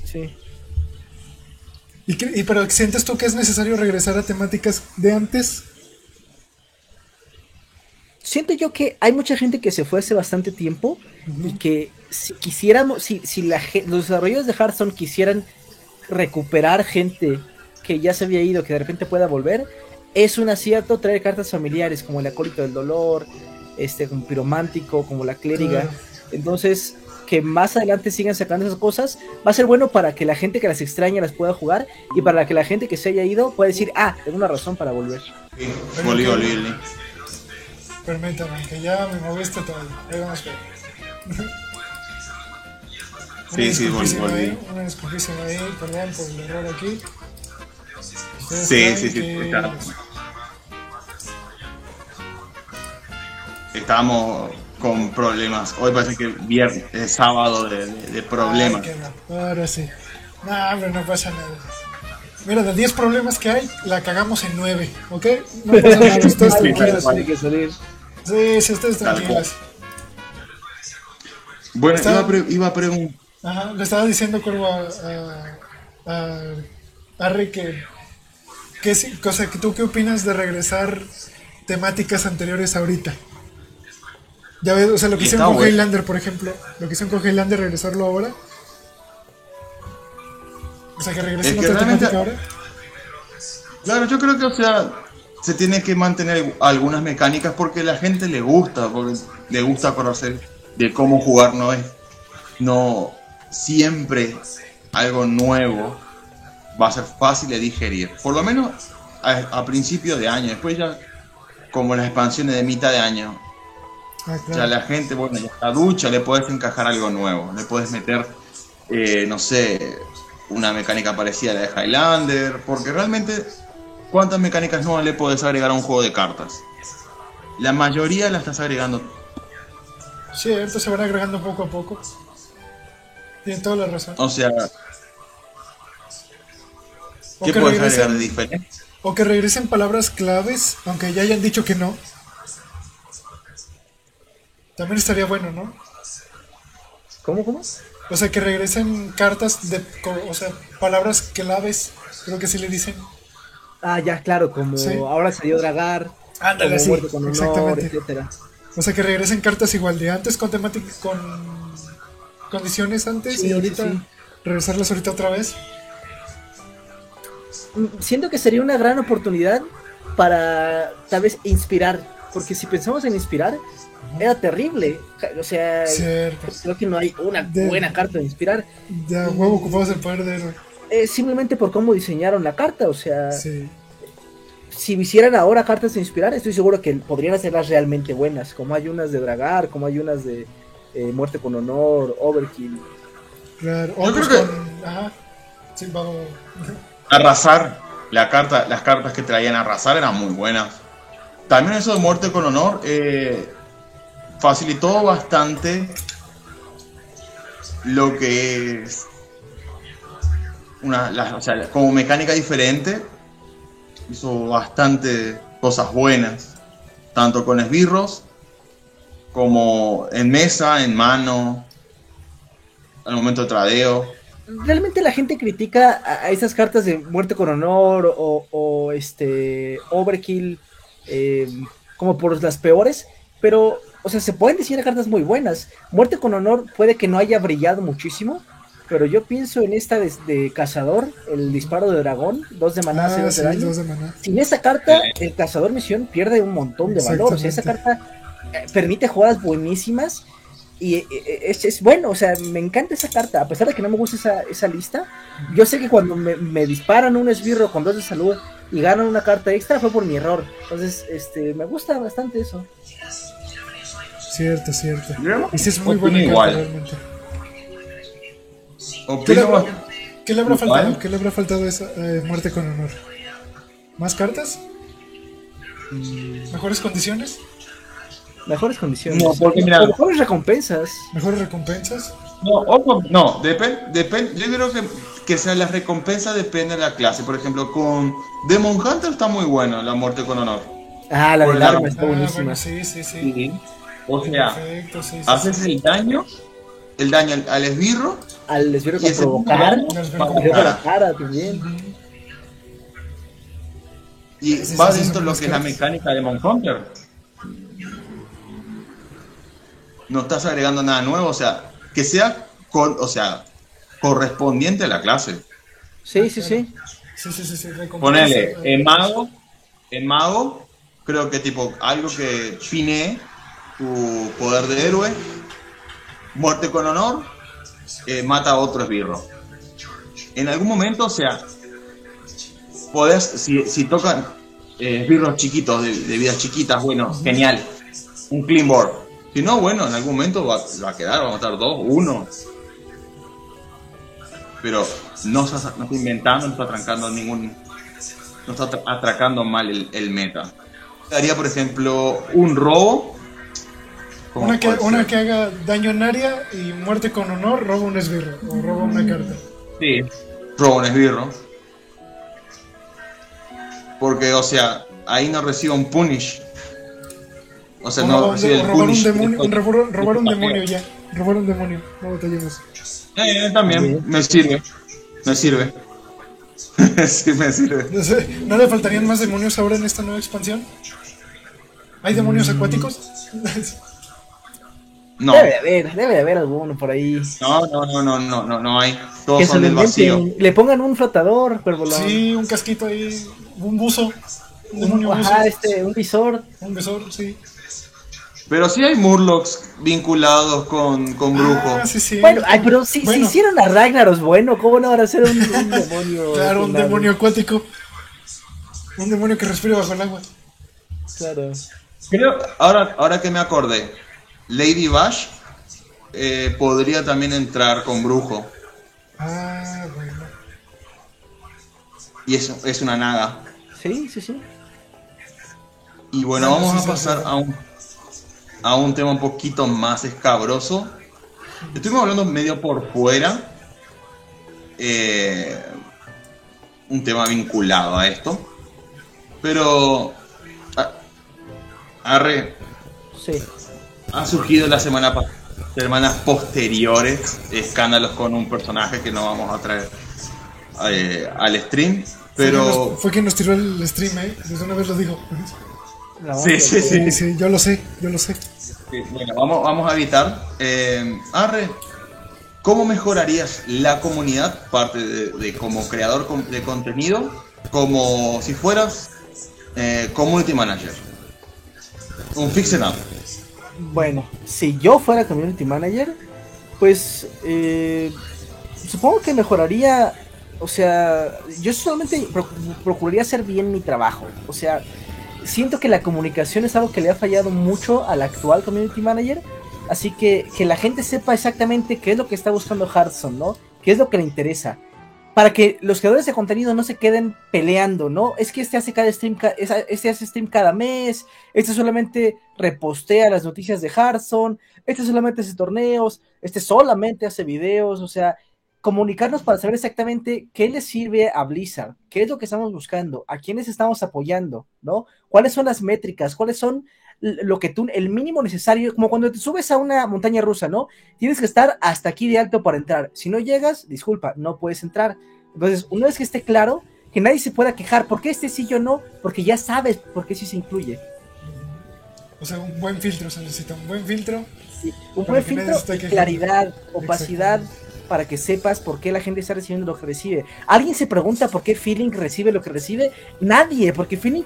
Sí. ¿Y, ¿Y pero sientes tú que es necesario regresar a temáticas de antes siento yo que hay mucha gente que se fue hace bastante tiempo y que si quisiéramos, si, si la, los desarrolladores de Hearthstone quisieran recuperar gente que ya se había ido, que de repente pueda volver, es un acierto traer cartas familiares como el acólito del dolor, este, como piromántico, como la clériga. Entonces, que más adelante sigan sacando esas cosas, va a ser bueno para que la gente que las extraña las pueda jugar y para que la gente que se haya ido pueda decir, ah, tengo una razón para volver. Sí, Permítame, que ya me moviste todo. Ahí vamos a. Sí, sí, volví. Ahí, una disculpísima ahí, perdón por el error aquí. sí, sí, sí. Está... Estamos con problemas. Hoy parece que viernes, es sábado de, de, problemas. Ahora sí. No, hombre, no pasa nada. Mira, de 10 problemas que hay, la cagamos en 9, ¿ok? No pasa nada, ustedes tranquilos. Tiene que salir. Sí, sí, ustedes tranquilos. Bueno, iba, a preguntar. Ajá, le estaba diciendo, a, a, a, que. que cosa, que ¿Tú qué opinas de regresar temáticas anteriores ahorita? Ya ves, o sea, lo que hicieron con Highlander, por ejemplo. Lo que hicieron con Highlander, regresarlo ahora. O sea, que regresen otra temática ahora. Claro, yo creo que, o sea, se tiene que mantener algunas mecánicas porque la gente le gusta, porque le gusta conocer de cómo jugar, no es, no siempre algo nuevo va a ser fácil de digerir, por lo menos a, principio de año, después ya como las expansiones de mitad de año, ah, ya la gente, bueno, ya la ducha le puedes encajar algo nuevo, le puedes meter, eh, no sé, una mecánica parecida a la de Highlander, porque realmente ¿Cuántas mecánicas nuevas le puedes agregar a un juego de cartas? La mayoría la estás agregando. Sí, esto se van agregando poco a poco. Tiene toda la razón. O sea. ¿Qué puedes agregar de diferente? O que regresen palabras claves, aunque ya hayan dicho que no. También estaría bueno, ¿no? ¿Cómo, cómo? O sea, que regresen cartas de. O sea, palabras claves, creo que sí le dicen. Ah, ya, claro, como ahora salió Dragar, Ándale, con etcétera. O sea, que regresen cartas igual de antes con temática, con condiciones antes y ahorita regresarlas ahorita otra vez. mm, siento que sería una gran oportunidad para tal vez inspirar, porque si pensamos en inspirar, era terrible. O sea, Cierto. creo que no hay una De- buena carta de inspirar. Ya, huevo, ocupabas el poder de héroe. Eh, simplemente por cómo diseñaron la carta, o sea, Sí. si hicieran ahora cartas de inspirar, estoy seguro que podrían hacerlas realmente buenas, como hay unas de Dragar, como hay unas de eh, Muerte con Honor, Overkill. Claro. Yo creo que- con. Ajá. Sí, vamos. Arrasar, la carta, las cartas que traían a arrasar eran muy buenas. También eso de muerte con honor eh, facilitó bastante lo que es una, como mecánica diferente, hizo bastante cosas buenas, tanto con esbirros como en mesa, en mano, al momento de tradeo. Realmente la gente critica a, esas cartas de Muerte con Honor o, este Overkill eh, como por las peores, pero, o sea, se pueden diseñar cartas muy buenas. Muerte con Honor puede que no haya brillado muchísimo, pero yo pienso en esta de, de Cazador, el disparo de dragón, dos de maná, cero Ah, de sí, daño. dos de maná. Sin esa carta, el cazador misión pierde un montón de valor. O sea, esa carta eh, permite jugadas buenísimas y eh, eh, es, es bueno. O sea, me encanta esa carta. A pesar de que no me gusta esa, esa lista, yo sé que cuando me, me disparan un esbirro con dos de salud y ganan una carta extra fue por mi error. Entonces, este, me gusta bastante eso. Cierto, cierto. Y sí es muy buena carta igual. realmente. ¿Qué le, habrá- qué le habrá Igual. faltado? ¿Qué le habrá faltado esa eh, muerte con honor? ¿Más cartas? ¿Mejores condiciones? Mejores condiciones. No, porque mira- mejores recompensas. ¿Mejores recompensas? No, ojo, no, depende, depende, yo creo que, que sea las recompensas depende de la clase. Por ejemplo, con Demon Hunter está muy bueno la muerte con honor. Ah, la la- arma está Ah, buenísima. bueno, sí, sí, sí. O sea, Perfecto, sí, sí. haces sí. el daño, el daño al, al esbirro Al esbirro ese provocar. daño Nos va ven Y luego a- la cara también. y va sí, dentro de lo que es la mecánica de Demon Hunter. No estás agregando nada nuevo, o sea, que sea, con, o sea, correspondiente a la clase. Sí, sí, sí. Sí, sí, sí. Ponele, en mago, en mago, creo que tipo algo que pine tu poder de héroe, muerte con honor, eh, mata a otro esbirro. En algún momento, o sea, podés, si, si tocan eh, esbirros chiquitos, de, de vidas chiquitas, bueno, genial, un clean board. Si no, bueno, en algún momento va, va a quedar, va a matar dos, uno. Pero no está, no está inventando, no está atrancando ningún. No está atra- atracando mal el, el meta. Daría, por ejemplo, un robo. Como Una que, una que haga daño en área y muerte con honor, roba un esbirro o roba una carta. Sí, robo un esbirro. Porque, o sea, ahí no recibe un punish. O sea, O no robar un, recibe el robar un punish. demonio, un robar, robar un demonio ya. Robar un demonio. No batallemos. Eh, eh, también, me sirve. Me sirve. sí, me sirve. No, sé, ¿no le faltarían más demonios ahora en esta nueva expansión? ¿Hay demonios Mm. acuáticos? No, Debe de haber, debe de haber alguno por ahí. no, no, no, no, no, no, no hay. Todos Que son del vacío. Le pongan un flotador, cuervolón. sí, un casquito ahí, un buzo. Un demonio buzo. Ajá, este, un visor. Un besor, sí. Pero sí hay Murlocs vinculados con, con Brujo. Ah, sí, sí. Bueno, ay, pero si, si Bueno, hicieron a Ragnaros bueno, ¿cómo no van a hacer un, un demonio? Claro, un la- demonio acuático. Un demonio que respira bajo el agua. Claro. Creo, ahora, ahora que me acordé, Lady Bash eh, podría también entrar con Brujo. Ah, bueno. Y eso es una naga. Sí, sí, sí. Y bueno, vamos sí, a pasar sí. a un, a un tema un poquito más escabroso. Estuvimos hablando medio por fuera. eh, un tema vinculado a esto. Pero... a- Arre, Sí. Han surgido la semana semanas posteriores escándalos con un personaje que no vamos a traer eh, al stream, Fue quien pero nos- Fue quien nos tiró el stream, ¿eh? Desde una vez lo dijo. Sí, sí, Sí, sí, yo lo sé, yo lo sé. bueno, vamos, vamos a evitar. Eh, Arre, ¿cómo mejorarías la comunidad, parte de, como creador de contenido, como si fueras eh, community manager? Un fix up. Bueno, si yo fuera community manager, pues eh, supongo que mejoraría, o sea, yo solamente procuraría hacer bien mi trabajo, o sea, siento que la comunicación es algo que le ha fallado mucho al actual community manager, así que que la gente sepa exactamente qué es lo que está buscando Hearthstone, ¿no? ¿Qué es lo que le interesa? Para que los creadores de contenido no se queden peleando, ¿no? Es que este hace cada stream, este hace stream cada mes, este solamente repostea las noticias de Hearthstone, este solamente hace torneos, este solamente hace videos, o sea, comunicarnos para saber exactamente qué le sirve a Blizzard, qué es lo que estamos buscando, a quiénes estamos apoyando, ¿no? ¿Cuáles son las métricas? ¿Cuáles son lo que tú, el mínimo necesario, como cuando te subes a una montaña rusa, ¿no? Tienes que estar hasta aquí de alto para entrar. Si no llegas, disculpa, no puedes entrar. Entonces, una vez que esté claro, que nadie se pueda quejar, ¿por qué este sí yo no? Porque ya sabes por qué sí se incluye. O sea, un buen filtro se necesita, un buen filtro. un buen filtro claridad, opacidad para que sepas por qué la gente está recibiendo lo que recibe. ¿Alguien se pregunta por qué Feeling recibe lo que recibe? Nadie, porque Feeling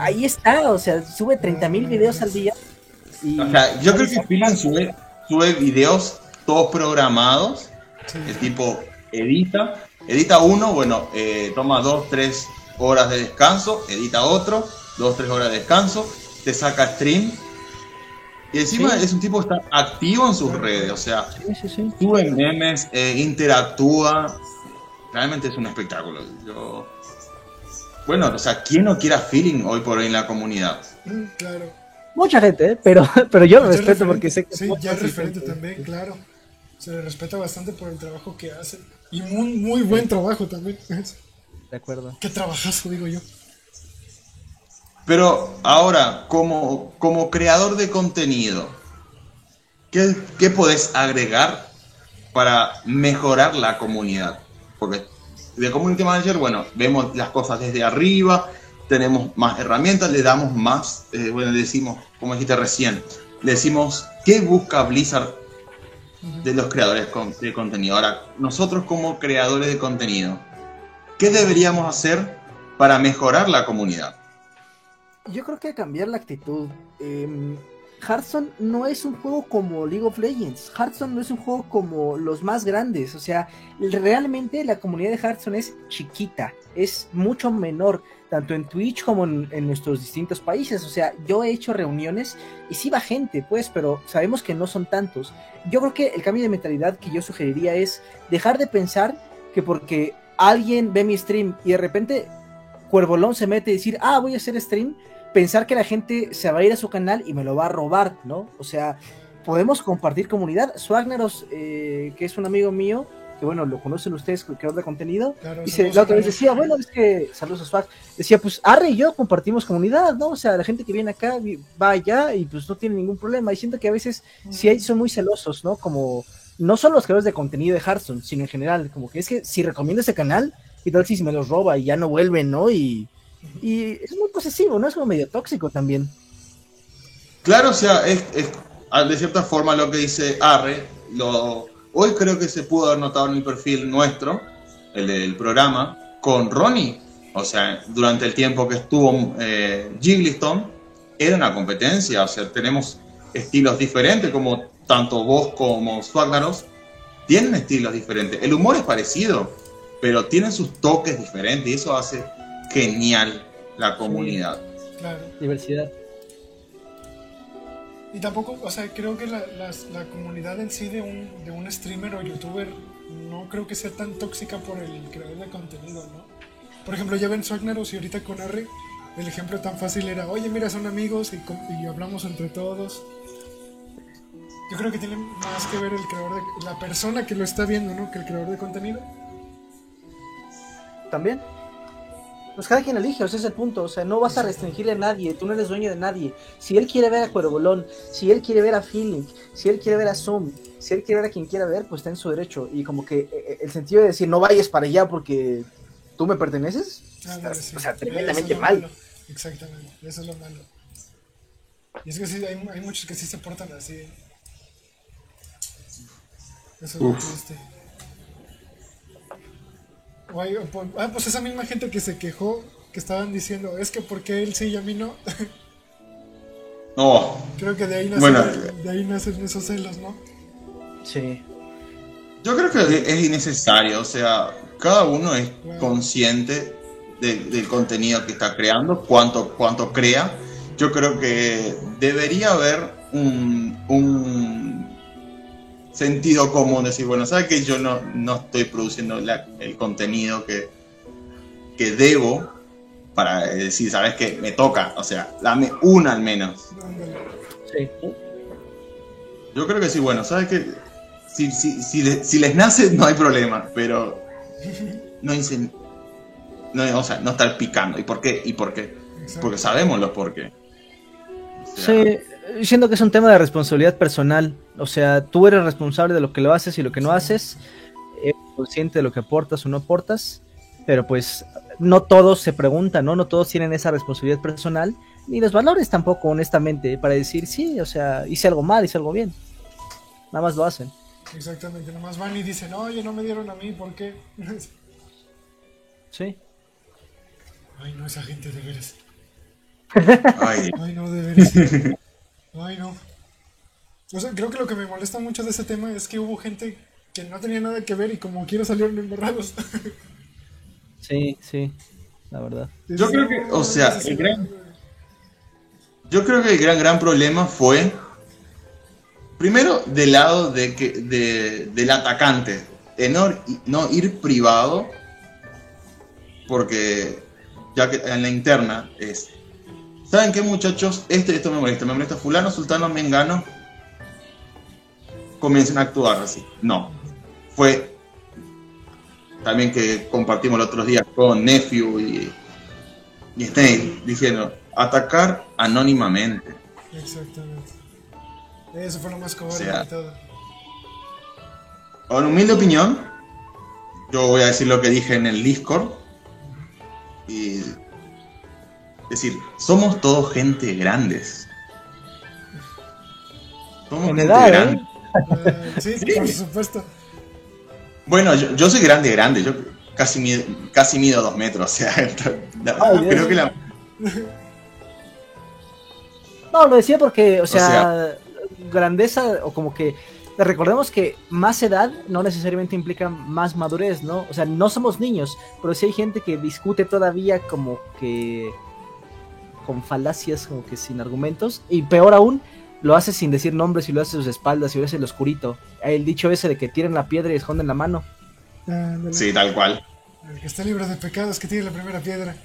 ahí está, o sea, sube 30 mil videos al día. o sea, yo creo que Feeling sube, sube videos todos programados, el tipo edita, edita uno, bueno, eh, toma dos, tres horas de descanso, edita otro, dos, tres horas de descanso, te saca stream, y encima es un tipo que está activo en sus redes, o sea, sube memes, eh, interactúa. Realmente es un espectáculo. Yo... Bueno, o sea, ¿quién no quiera feeling hoy por hoy en la comunidad? Mm, claro. Mucha gente, ¿eh? pero, pero yo lo respeto porque sé que... Sí, ya respeto también, claro. Se le respeta bastante por el trabajo que hace. Y muy, muy buen trabajo también. De acuerdo. Qué trabajazo, digo yo. Pero ahora, como, como creador de contenido, ¿qué, ¿qué podés agregar para mejorar la comunidad? Porque de Community Manager, bueno, vemos las cosas desde arriba, tenemos más herramientas, le damos más, eh, bueno, le decimos, como dijiste recién, le decimos, ¿qué busca Blizzard de los creadores de contenido? Ahora, nosotros como creadores de contenido, ¿qué deberíamos hacer para mejorar la comunidad? Yo creo que cambiar la actitud. Eh, Hearthstone no es un juego como League of Legends. Hearthstone no es un juego como los más grandes. O sea, realmente la comunidad de Hearthstone es chiquita, es mucho menor, tanto en Twitch como en, en, nuestros distintos países. O sea, yo he hecho reuniones y sí va gente, pues, pero sabemos que no son tantos. Yo creo que el cambio de mentalidad que yo sugeriría es dejar de pensar que porque alguien ve mi stream y de repente Cuervolón se mete y decir, ah, voy a hacer stream pensar que la gente se va a ir a su canal y me lo va a robar, ¿no? O sea, podemos compartir comunidad. Swagneros, eh, que es un amigo mío, que bueno, lo conocen ustedes, creador de contenido, y la otra vez decía, bueno, es que, saludos a Swag, decía, pues Arre y yo compartimos comunidad, ¿no? O sea, la gente que viene acá va allá y pues no tiene ningún problema. Y siento que a veces sí hay, son muy celosos, ¿no? Como, no solo los creadores de contenido de Hearthstone, sino en general, como que es que si recomiendo ese canal, y tal si me los roba y ya no vuelven, ¿no? Y y es muy posesivo, ¿no? Es como medio tóxico también. Claro, o sea, es, de cierta forma lo que dice Arre. Hoy creo que se pudo haber notado en el perfil nuestro, el del programa, con Ronnie. O sea, durante el tiempo que estuvo eh, era una competencia. O sea, tenemos estilos diferentes, como tanto vos como Swagnaros tienen estilos diferentes. El humor es parecido, pero tienen sus toques diferentes y eso hace genial la comunidad. claro. Diversidad. Y tampoco, o sea, creo que la, la, comunidad en sí de un, de un streamer o youtuber no creo que sea tan tóxica por el creador de contenido, ¿no? Por ejemplo, ya ven Swagneros y ahorita con Arre, el ejemplo tan fácil era, oye, mira, son amigos y, y, hablamos entre todos. Yo creo que tiene más que ver el creador de, la persona que lo está viendo, ¿no? Que el creador de contenido. También pues cada quien elige, ese es el punto, o sea, no vas a restringirle a nadie, tú no eres dueño de nadie. Si él quiere ver a Cuervolón, si él quiere ver a Feeling, si él quiere ver a Zoom, si él quiere ver a quien quiera ver, pues está en su derecho. Y como que eh, eh, el sentido de decir, no vayas para allá porque tú me perteneces, ah, o sea, tremendamente mal. Exactamente, eso es lo malo. Y es que sí, hay, hay muchos que sí se portan así. Eso es lo triste. Por- ah, pues esa misma gente que se quejó, que estaban diciendo, es que porque él sí y a mí no. No, Creo que de ahí nacen, Bueno. de ahí nacen esos celos, ¿no? Sí. yo creo que es innecesario, o sea, cada uno es Claro. consciente de- del contenido que está creando, cuánto, cuánto crea. Yo creo que debería haber un, un sentido común, decir, bueno, ¿sabes que yo no, no estoy produciendo la- el contenido que, que debo para decir, ¿sabes que Me toca, o sea, dame una al menos. Sí. Yo creo que sí, bueno, ¿sabes qué? Si, si, si, le- si les nace, no hay problema, pero no incen- no, o sea, no estar picando. ¿Y por qué? ¿Y por qué? Porque sabemos los por qué. O sea, Sí, siento que es un tema de responsabilidad personal. O sea, tú eres responsable de lo que lo haces y lo que no haces. Eres consciente de lo que aportas o no aportas. Pero pues no todos se preguntan, ¿no? No todos tienen esa responsabilidad personal. Ni los valores tampoco, honestamente, para decir, sí, o sea, hice algo mal, hice algo bien. Nada más lo hacen. Exactamente, nomás van y dicen, oye, no me dieron a mí, ¿por qué? Sí. Ay, no, esa gente de veras. ay, Ay, no, de veras. Ay, no. O sea, creo que lo que me molesta mucho de ese tema es que hubo gente que no tenía nada que ver y como quiera salieron embarrados. Sí, sí, la verdad. Yo creo que, o sea, el gran- yo creo que el gran, gran problema fue, primero, del lado de que, de- del atacante, de no, no ir privado, porque ya que en la interna es, ¿saben qué muchachos? Esto y esto me molesta, me molesta fulano, sultano, mengano, comiencen a actuar así. No, fue también que compartimos los otros días con Nephew y, y Snake, diciendo, atacar anónimamente. Exactamente. Eso fue lo más cobarde O sea, de todo. En humilde opinión, yo voy a decir lo que dije en el Discord. Y decir, somos todos gente grandes. Somos En gente edad, ¿eh? grande. Eh, sí, por supuesto. Bueno, yo, yo soy grande, grande. Yo casi mido, casi mido dos metros. O sea, Ay, creo Dios. que la, No, lo decía porque, o sea, sea- grandeza o como que recordemos que más edad no necesariamente implica más madurez, ¿no? O sea, no somos niños, pero sí hay gente que discute todavía como que con falacias, como que sin argumentos, y peor aún, lo hace sin decir nombres y lo hace a sus espaldas y lo hace en lo oscurito. El dicho ese de que tiren la piedra y esconden la mano. Sí, tal cual. El que está libre de pecados, que tiene la primera piedra.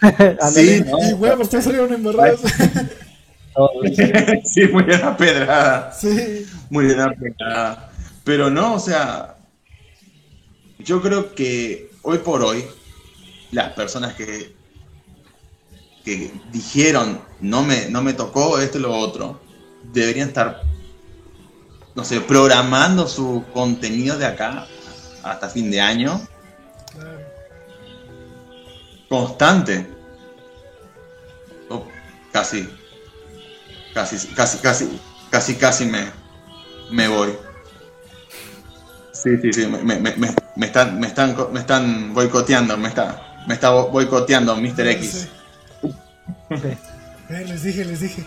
Sí, ¿no? Y huevos, todos salieron embarrados. sí, muy bien la pedrada. sí. Muy bien la pedrada. Pero no, o sea, yo creo que hoy por hoy, las personas que, que dijeron no me, no me tocó esto y lo otro, deberían estar, no sé, programando su contenido de acá hasta fin de año constante. O casi, casi, casi, casi, casi, casi me, me voy. Sí, sí, sí, me, me, me, me están, me están, me están boicoteando, me está, me está bo- boicoteando Mr. X. Eh, les dije, les dije.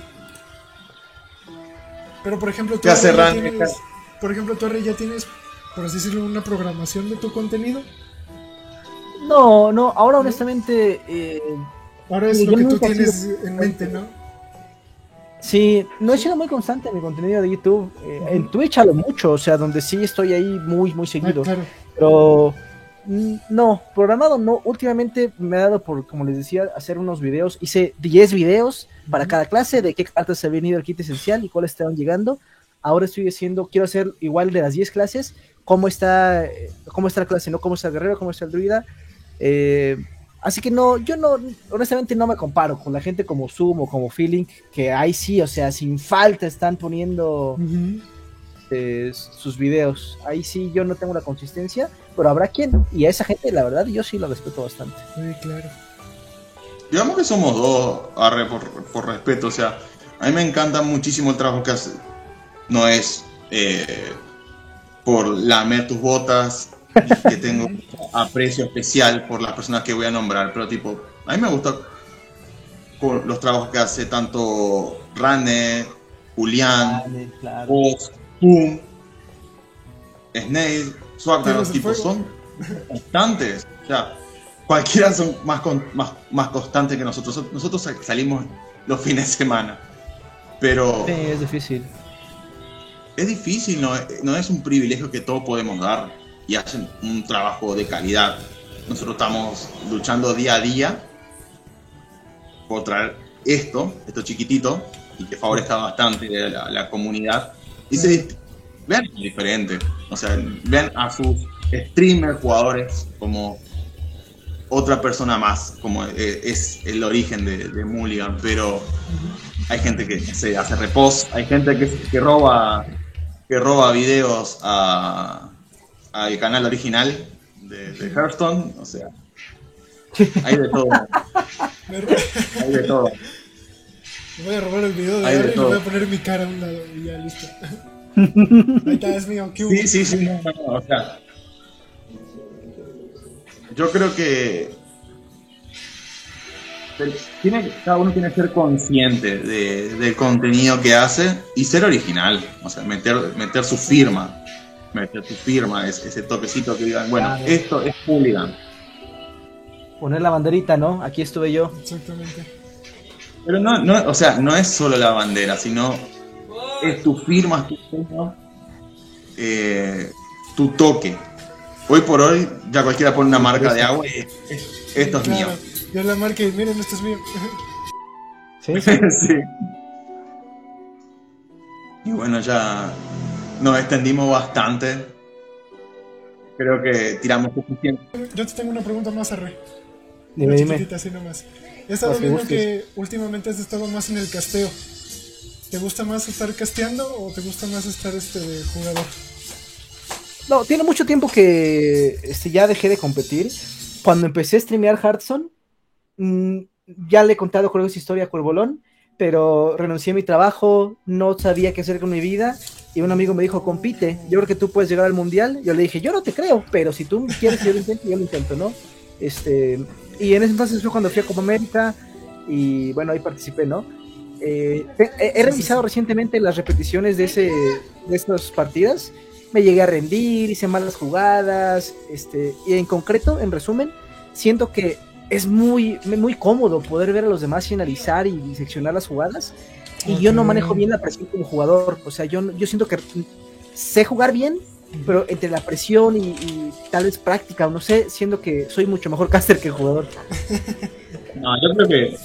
Pero por ejemplo, tú Ya tienes, por ejemplo, tú Arre, ya tienes, por así decirlo, una programación de tu contenido. No, no, ahora honestamente... eh, Ahora es lo que tú tienes sido- en mente, ¿no? Sí, no he sido muy constante en mi contenido de YouTube. Eh, en Twitch a lo mucho, o sea, donde sí estoy ahí muy, muy Ah, seguido. claro. Pero no, programado no. Últimamente me ha dado por, como les decía, hacer unos videos. Hice 10 videos para cada clase de qué cartas se habían ido al kit esencial y cuáles estaban llegando. Ahora estoy haciendo, quiero hacer igual de las 10 clases, cómo está, eh, cómo está la clase, no cómo está el guerrero, cómo está el druida. Eh, así que no, yo no, honestamente no me comparo con la gente como Zoom o como Feeling, que ahí sí, o sea, sin falta están poniendo eh, sus videos. Ahí sí yo no tengo la consistencia, pero habrá quien. Y a esa gente, la verdad, yo sí lo respeto bastante. Sí, claro. Digamos que somos dos, arre, por, por respeto, o sea, a mí me encanta muchísimo el trabajo que hace. No es, eh, por lamer tus botas, y que tengo aprecio especial por las personas que voy a nombrar, pero tipo, a mí me gusta por los trabajos que hace tanto Rane, Julián, Vale, claro. Oz, Snail, Swagger, Tierras los de tipos son constantes. O sea, cualquiera son más, con- más, más constantes que nosotros. Nosotros salimos los fines de semana. Pero Sí, es difícil. es difícil, no, no es un privilegio que todos podemos dar y hacen un trabajo de calidad. Nosotros estamos luchando día a día por traer esto, esto chiquitito, y que favorezca bastante a la, la comunidad. Y se vean diferente, o sea, vean a sus streamers, jugadores como otra persona más, como eh, es el origen de, de Mulligan, pero hay gente que se hace repost, hay gente que, que roba que roba videos a al canal original de, de Hearthstone, o sea, hay de todo, hay de todo. Voy a robar el video de Harry y le voy a poner mi cara a un lado y ya listo. Ahí está, es mío. ¿qué hubo? Sí, sí, sí, no, no, no, o sea, yo creo que tiene, cada uno tiene que ser consciente de- del contenido que hace y ser original, o sea, meter, meter su firma, meter tu firma, ese, ese toquecito que digan, bueno, Claro. esto es hooligan. Poner la banderita, ¿no? Aquí estuve yo. Exactamente. Pero no, no, o sea, no es solo la bandera, sino es tu firma, es tu eh, tu toque. Hoy por hoy ya cualquiera pone una marca de agua y es- esto es mío. Yo la marca y miren, esto es mío. Sí, sí. sí. Y bueno, ya nos extendimos bastante. Creo que tiramos suficiente. Yo te tengo una pregunta más, Arre. Dime, Una dime. chiquitita, así nomás. He estado Lo que viendo gustes. que últimamente has estado más en el casteo. ¿Te gusta más estar casteando o te gusta más estar este jugador? No, tiene mucho tiempo que este, ya dejé de competir. Cuando empecé a streamear Hearthstone, mm, ya le he contado esa historia a Cuervolón, pero renuncié a mi trabajo, no sabía qué hacer con mi vida, y un amigo me dijo, compite, yo creo que tú puedes llegar al mundial. Yo le dije, yo no te creo, pero si tú quieres yo lo intente, yo lo intento, ¿no? Este, y en ese entonces fue cuando fui a Copa América, y bueno, ahí participé, ¿no? Eh, he, he revisado recientemente las repeticiones de, ese, de estas partidas. Me llegué a rendir, hice malas jugadas, este, y en concreto, en resumen, siento que es muy, muy cómodo poder ver a los demás y analizar y diseccionar las jugadas, y yo no manejo bien la presión como jugador, o sea, yo, no- yo siento que sé jugar bien, pero entre la presión y, y tal vez práctica, o no sé, siento que soy mucho mejor caster que jugador. No, yo creo que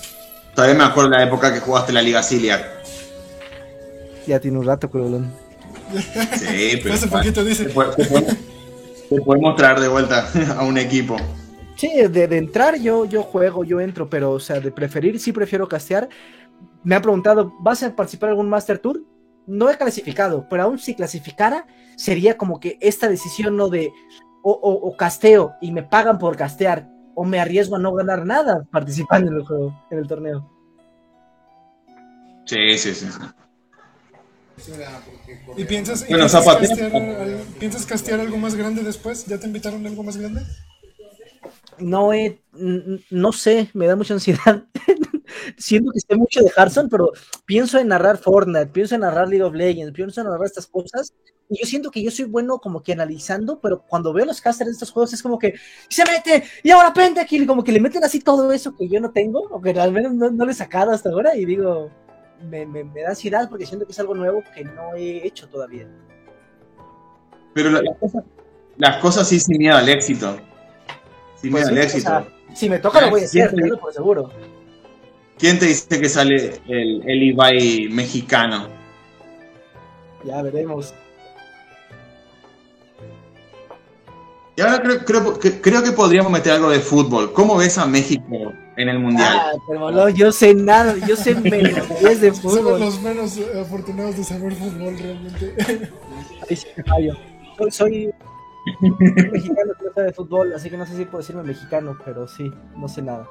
todavía me acuerdo de la época que jugaste la Liga Ciliac. Ya tiene un rato, Cuervolón. Sí, pero Hace poquito te, dice. te podemos, te podemos traer de vuelta a un equipo. Sí, de, de entrar yo, yo juego, yo entro, pero o sea, de preferir sí prefiero castear. Me han preguntado, ¿vas a participar en algún Master Tour? No he clasificado, pero aún si clasificara, sería como que esta decisión no de o, o- o casteo y me pagan por castear, o me arriesgo a no ganar nada participando en el juego, en el torneo. Sí, sí, sí. sí. ¿Y piensas, y Bueno, piensas, castear, al- piensas castear algo más grande después? ¿Ya te invitaron a algo más grande? No n- no sé, me da mucha ansiedad. Siento que sé mucho de Hearthstone, pero pienso en narrar Fortnite, pienso en narrar League of Legends, pienso en narrar estas cosas. Y yo siento que yo soy bueno como que analizando, pero cuando veo los casters de estos juegos es como que se mete y ahora Pentakill, como que le meten así todo eso que yo no tengo, o que al menos no, no le he sacado hasta ahora. Y digo, me, me- me da ansiedad porque siento que es algo nuevo que no he hecho todavía. Pero la- las, cosas, las cosas sí sin miedo al éxito. Sin Pues miedo al o éxito. sea, si me toca, lo voy a hacer, por seguro. ¿Quién te dice que sale el, el Ibai mexicano? Ya veremos. Y ahora creo, creo, que, creo que podríamos meter algo de fútbol. ¿Cómo ves a México en el Mundial? Ah, pero no, yo sé nada, yo sé menos 10 de Somos fútbol. los menos eh, afortunados de saber fútbol realmente. Ahí sí me fallo. Soy, soy mexicano que no sabe de fútbol, así que no sé si puedo decirme mexicano, pero sí, no sé nada.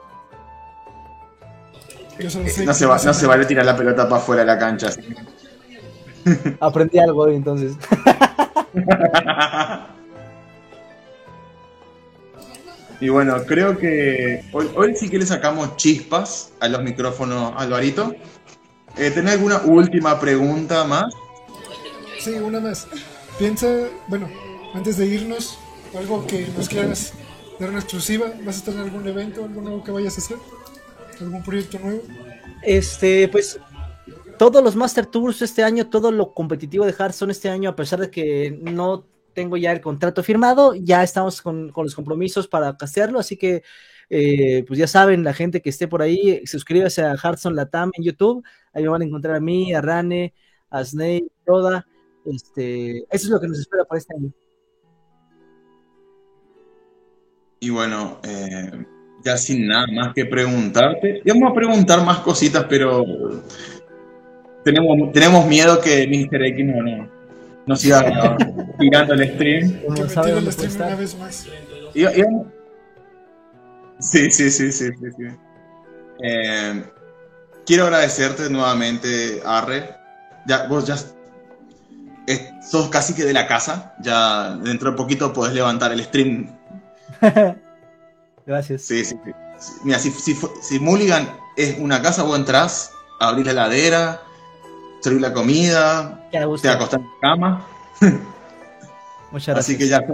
Yo solo sé No se, va, no se vale tirar la pelota para afuera de la cancha. así. Aprendí algo hoy entonces. y bueno, creo que hoy, hoy sí que le sacamos chispas a los micrófonos, Alvarito. Eh, ¿Tenés alguna última pregunta más? Sí, una más. Piensa, bueno, antes de irnos, algo que nos quieras dar una exclusiva. ¿Vas a estar en algún evento, algo nuevo que vayas a hacer? ¿Algún proyecto nuevo? Este, pues todos los Master Tours este año, todo lo competitivo de Hearthstone este año, a pesar de que no tengo ya el contrato firmado, ya estamos con, con los compromisos para castearlo, así que eh, pues ya saben, la gente que esté por ahí, suscríbase a Hearthstone Latam en YouTube, ahí me van a encontrar a mí, a Rane, a Snake, toda, este, eso es lo que nos espera para este año. Y bueno, eh, ya sin nada más que preguntarte, y vamos a preguntar más cositas, pero tenemos, tenemos miedo que Mr. X no, no, no siga tirando el stream. Tire el stream una vez más. Y- y- Sí, sí, sí, sí, sí. sí. Eh, quiero agradecerte nuevamente, Arre. Ya, vos ya es- sos casi que de la casa. Ya dentro de poquito podés levantar el stream. Gracias. Sí, sí, sí. Mira, si, si, si Mulligan es una casa, vos entrás, abrís la heladera, servís la comida, te acostás en la cama. Muchas gracias. Así que ya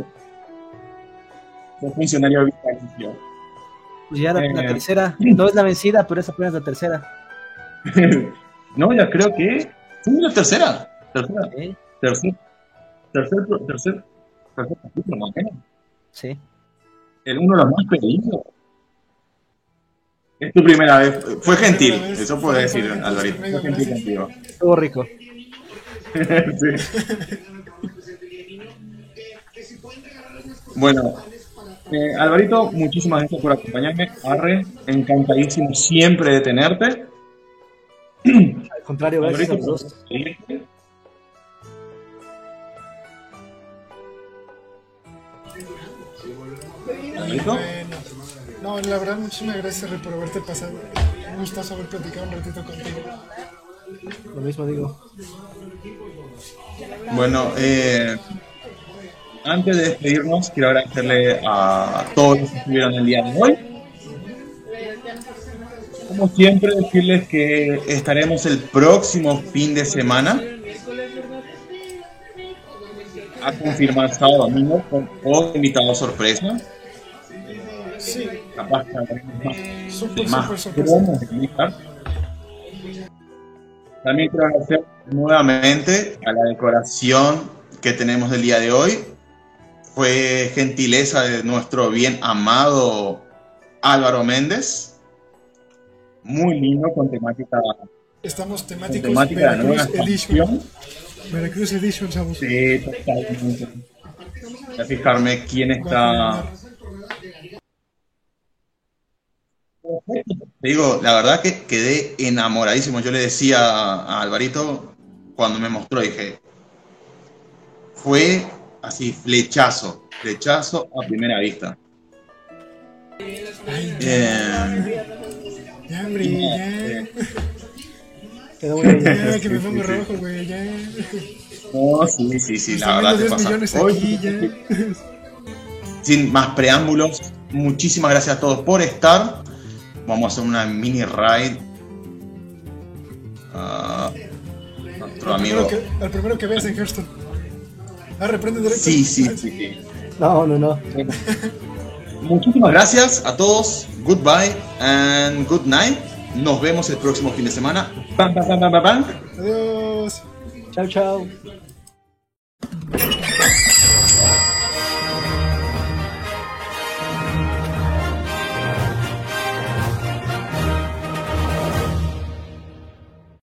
sos funcionario vitalicio. Pues ya la, la Eh. tercera, no es la vencida, pero es apenas la tercera. no, ya creo que. Sí, la tercera. Tercera. ¿eh? Tercer. Tercer. Tercer. Tercer capítulo, más o menos. Sí. El uno de los más pedidos. Es tu primera vez. Fue gentil, vez. eso puede decir, Fue gentil, Alvarito. Fue gentil gracias. contigo. Estuvo rico. Sí. Bueno, eh, Alvarito, muchísimas gracias por acompañarme. Arre, encantadísimo siempre de tenerte. Al contrario, gracias a Alvarito, Bueno. No, la verdad, muchísimas gracias Rey, por haberte pasado. Un gustazo haber platicado un ratito contigo. Lo mismo digo. Bueno, eh, antes de despedirnos, quiero agradecerle a todos los que estuvieron el día de hoy. Como siempre, decirles que estaremos el próximo fin de semana a confirmar sábado domingo con otro invitado sorpresa. Capaz más. También quiero agradecer nuevamente a la decoración que tenemos del día de hoy. Fue gentileza de nuestro bien amado Álvaro Méndez. Muy lindo con temática, Estamos temáticos temática Veracruz Edition. Veracruz Edition. Sí, totalmente. Voy a fijarme quién está. Te digo, la verdad que quedé enamoradísimo. Yo le decía a Alvarito cuando me mostró, dije, fue así, flechazo, flechazo a primera vista. Ay, Eh, ya, hombre, y, ya. Quedó muy bien. Ya, que me sí, pongo sí, sí. rojo, güey, ya. no, sí, sí, sí, la verdad te 10 pasa. Hoy, sin más preámbulos, muchísimas gracias a todos por estar. Vamos a hacer una mini raid. a nuestro Al primero, amigo. que, al primero que veas en Hearthstone. Ah, reprende directo. Sí, sí, sí. sí. No, no, no. Muchísimas gracias a todos. Goodbye and good night. Nos vemos el próximo fin de semana. Bam, bam, bam, bam, bam. Adiós. Chao, chao.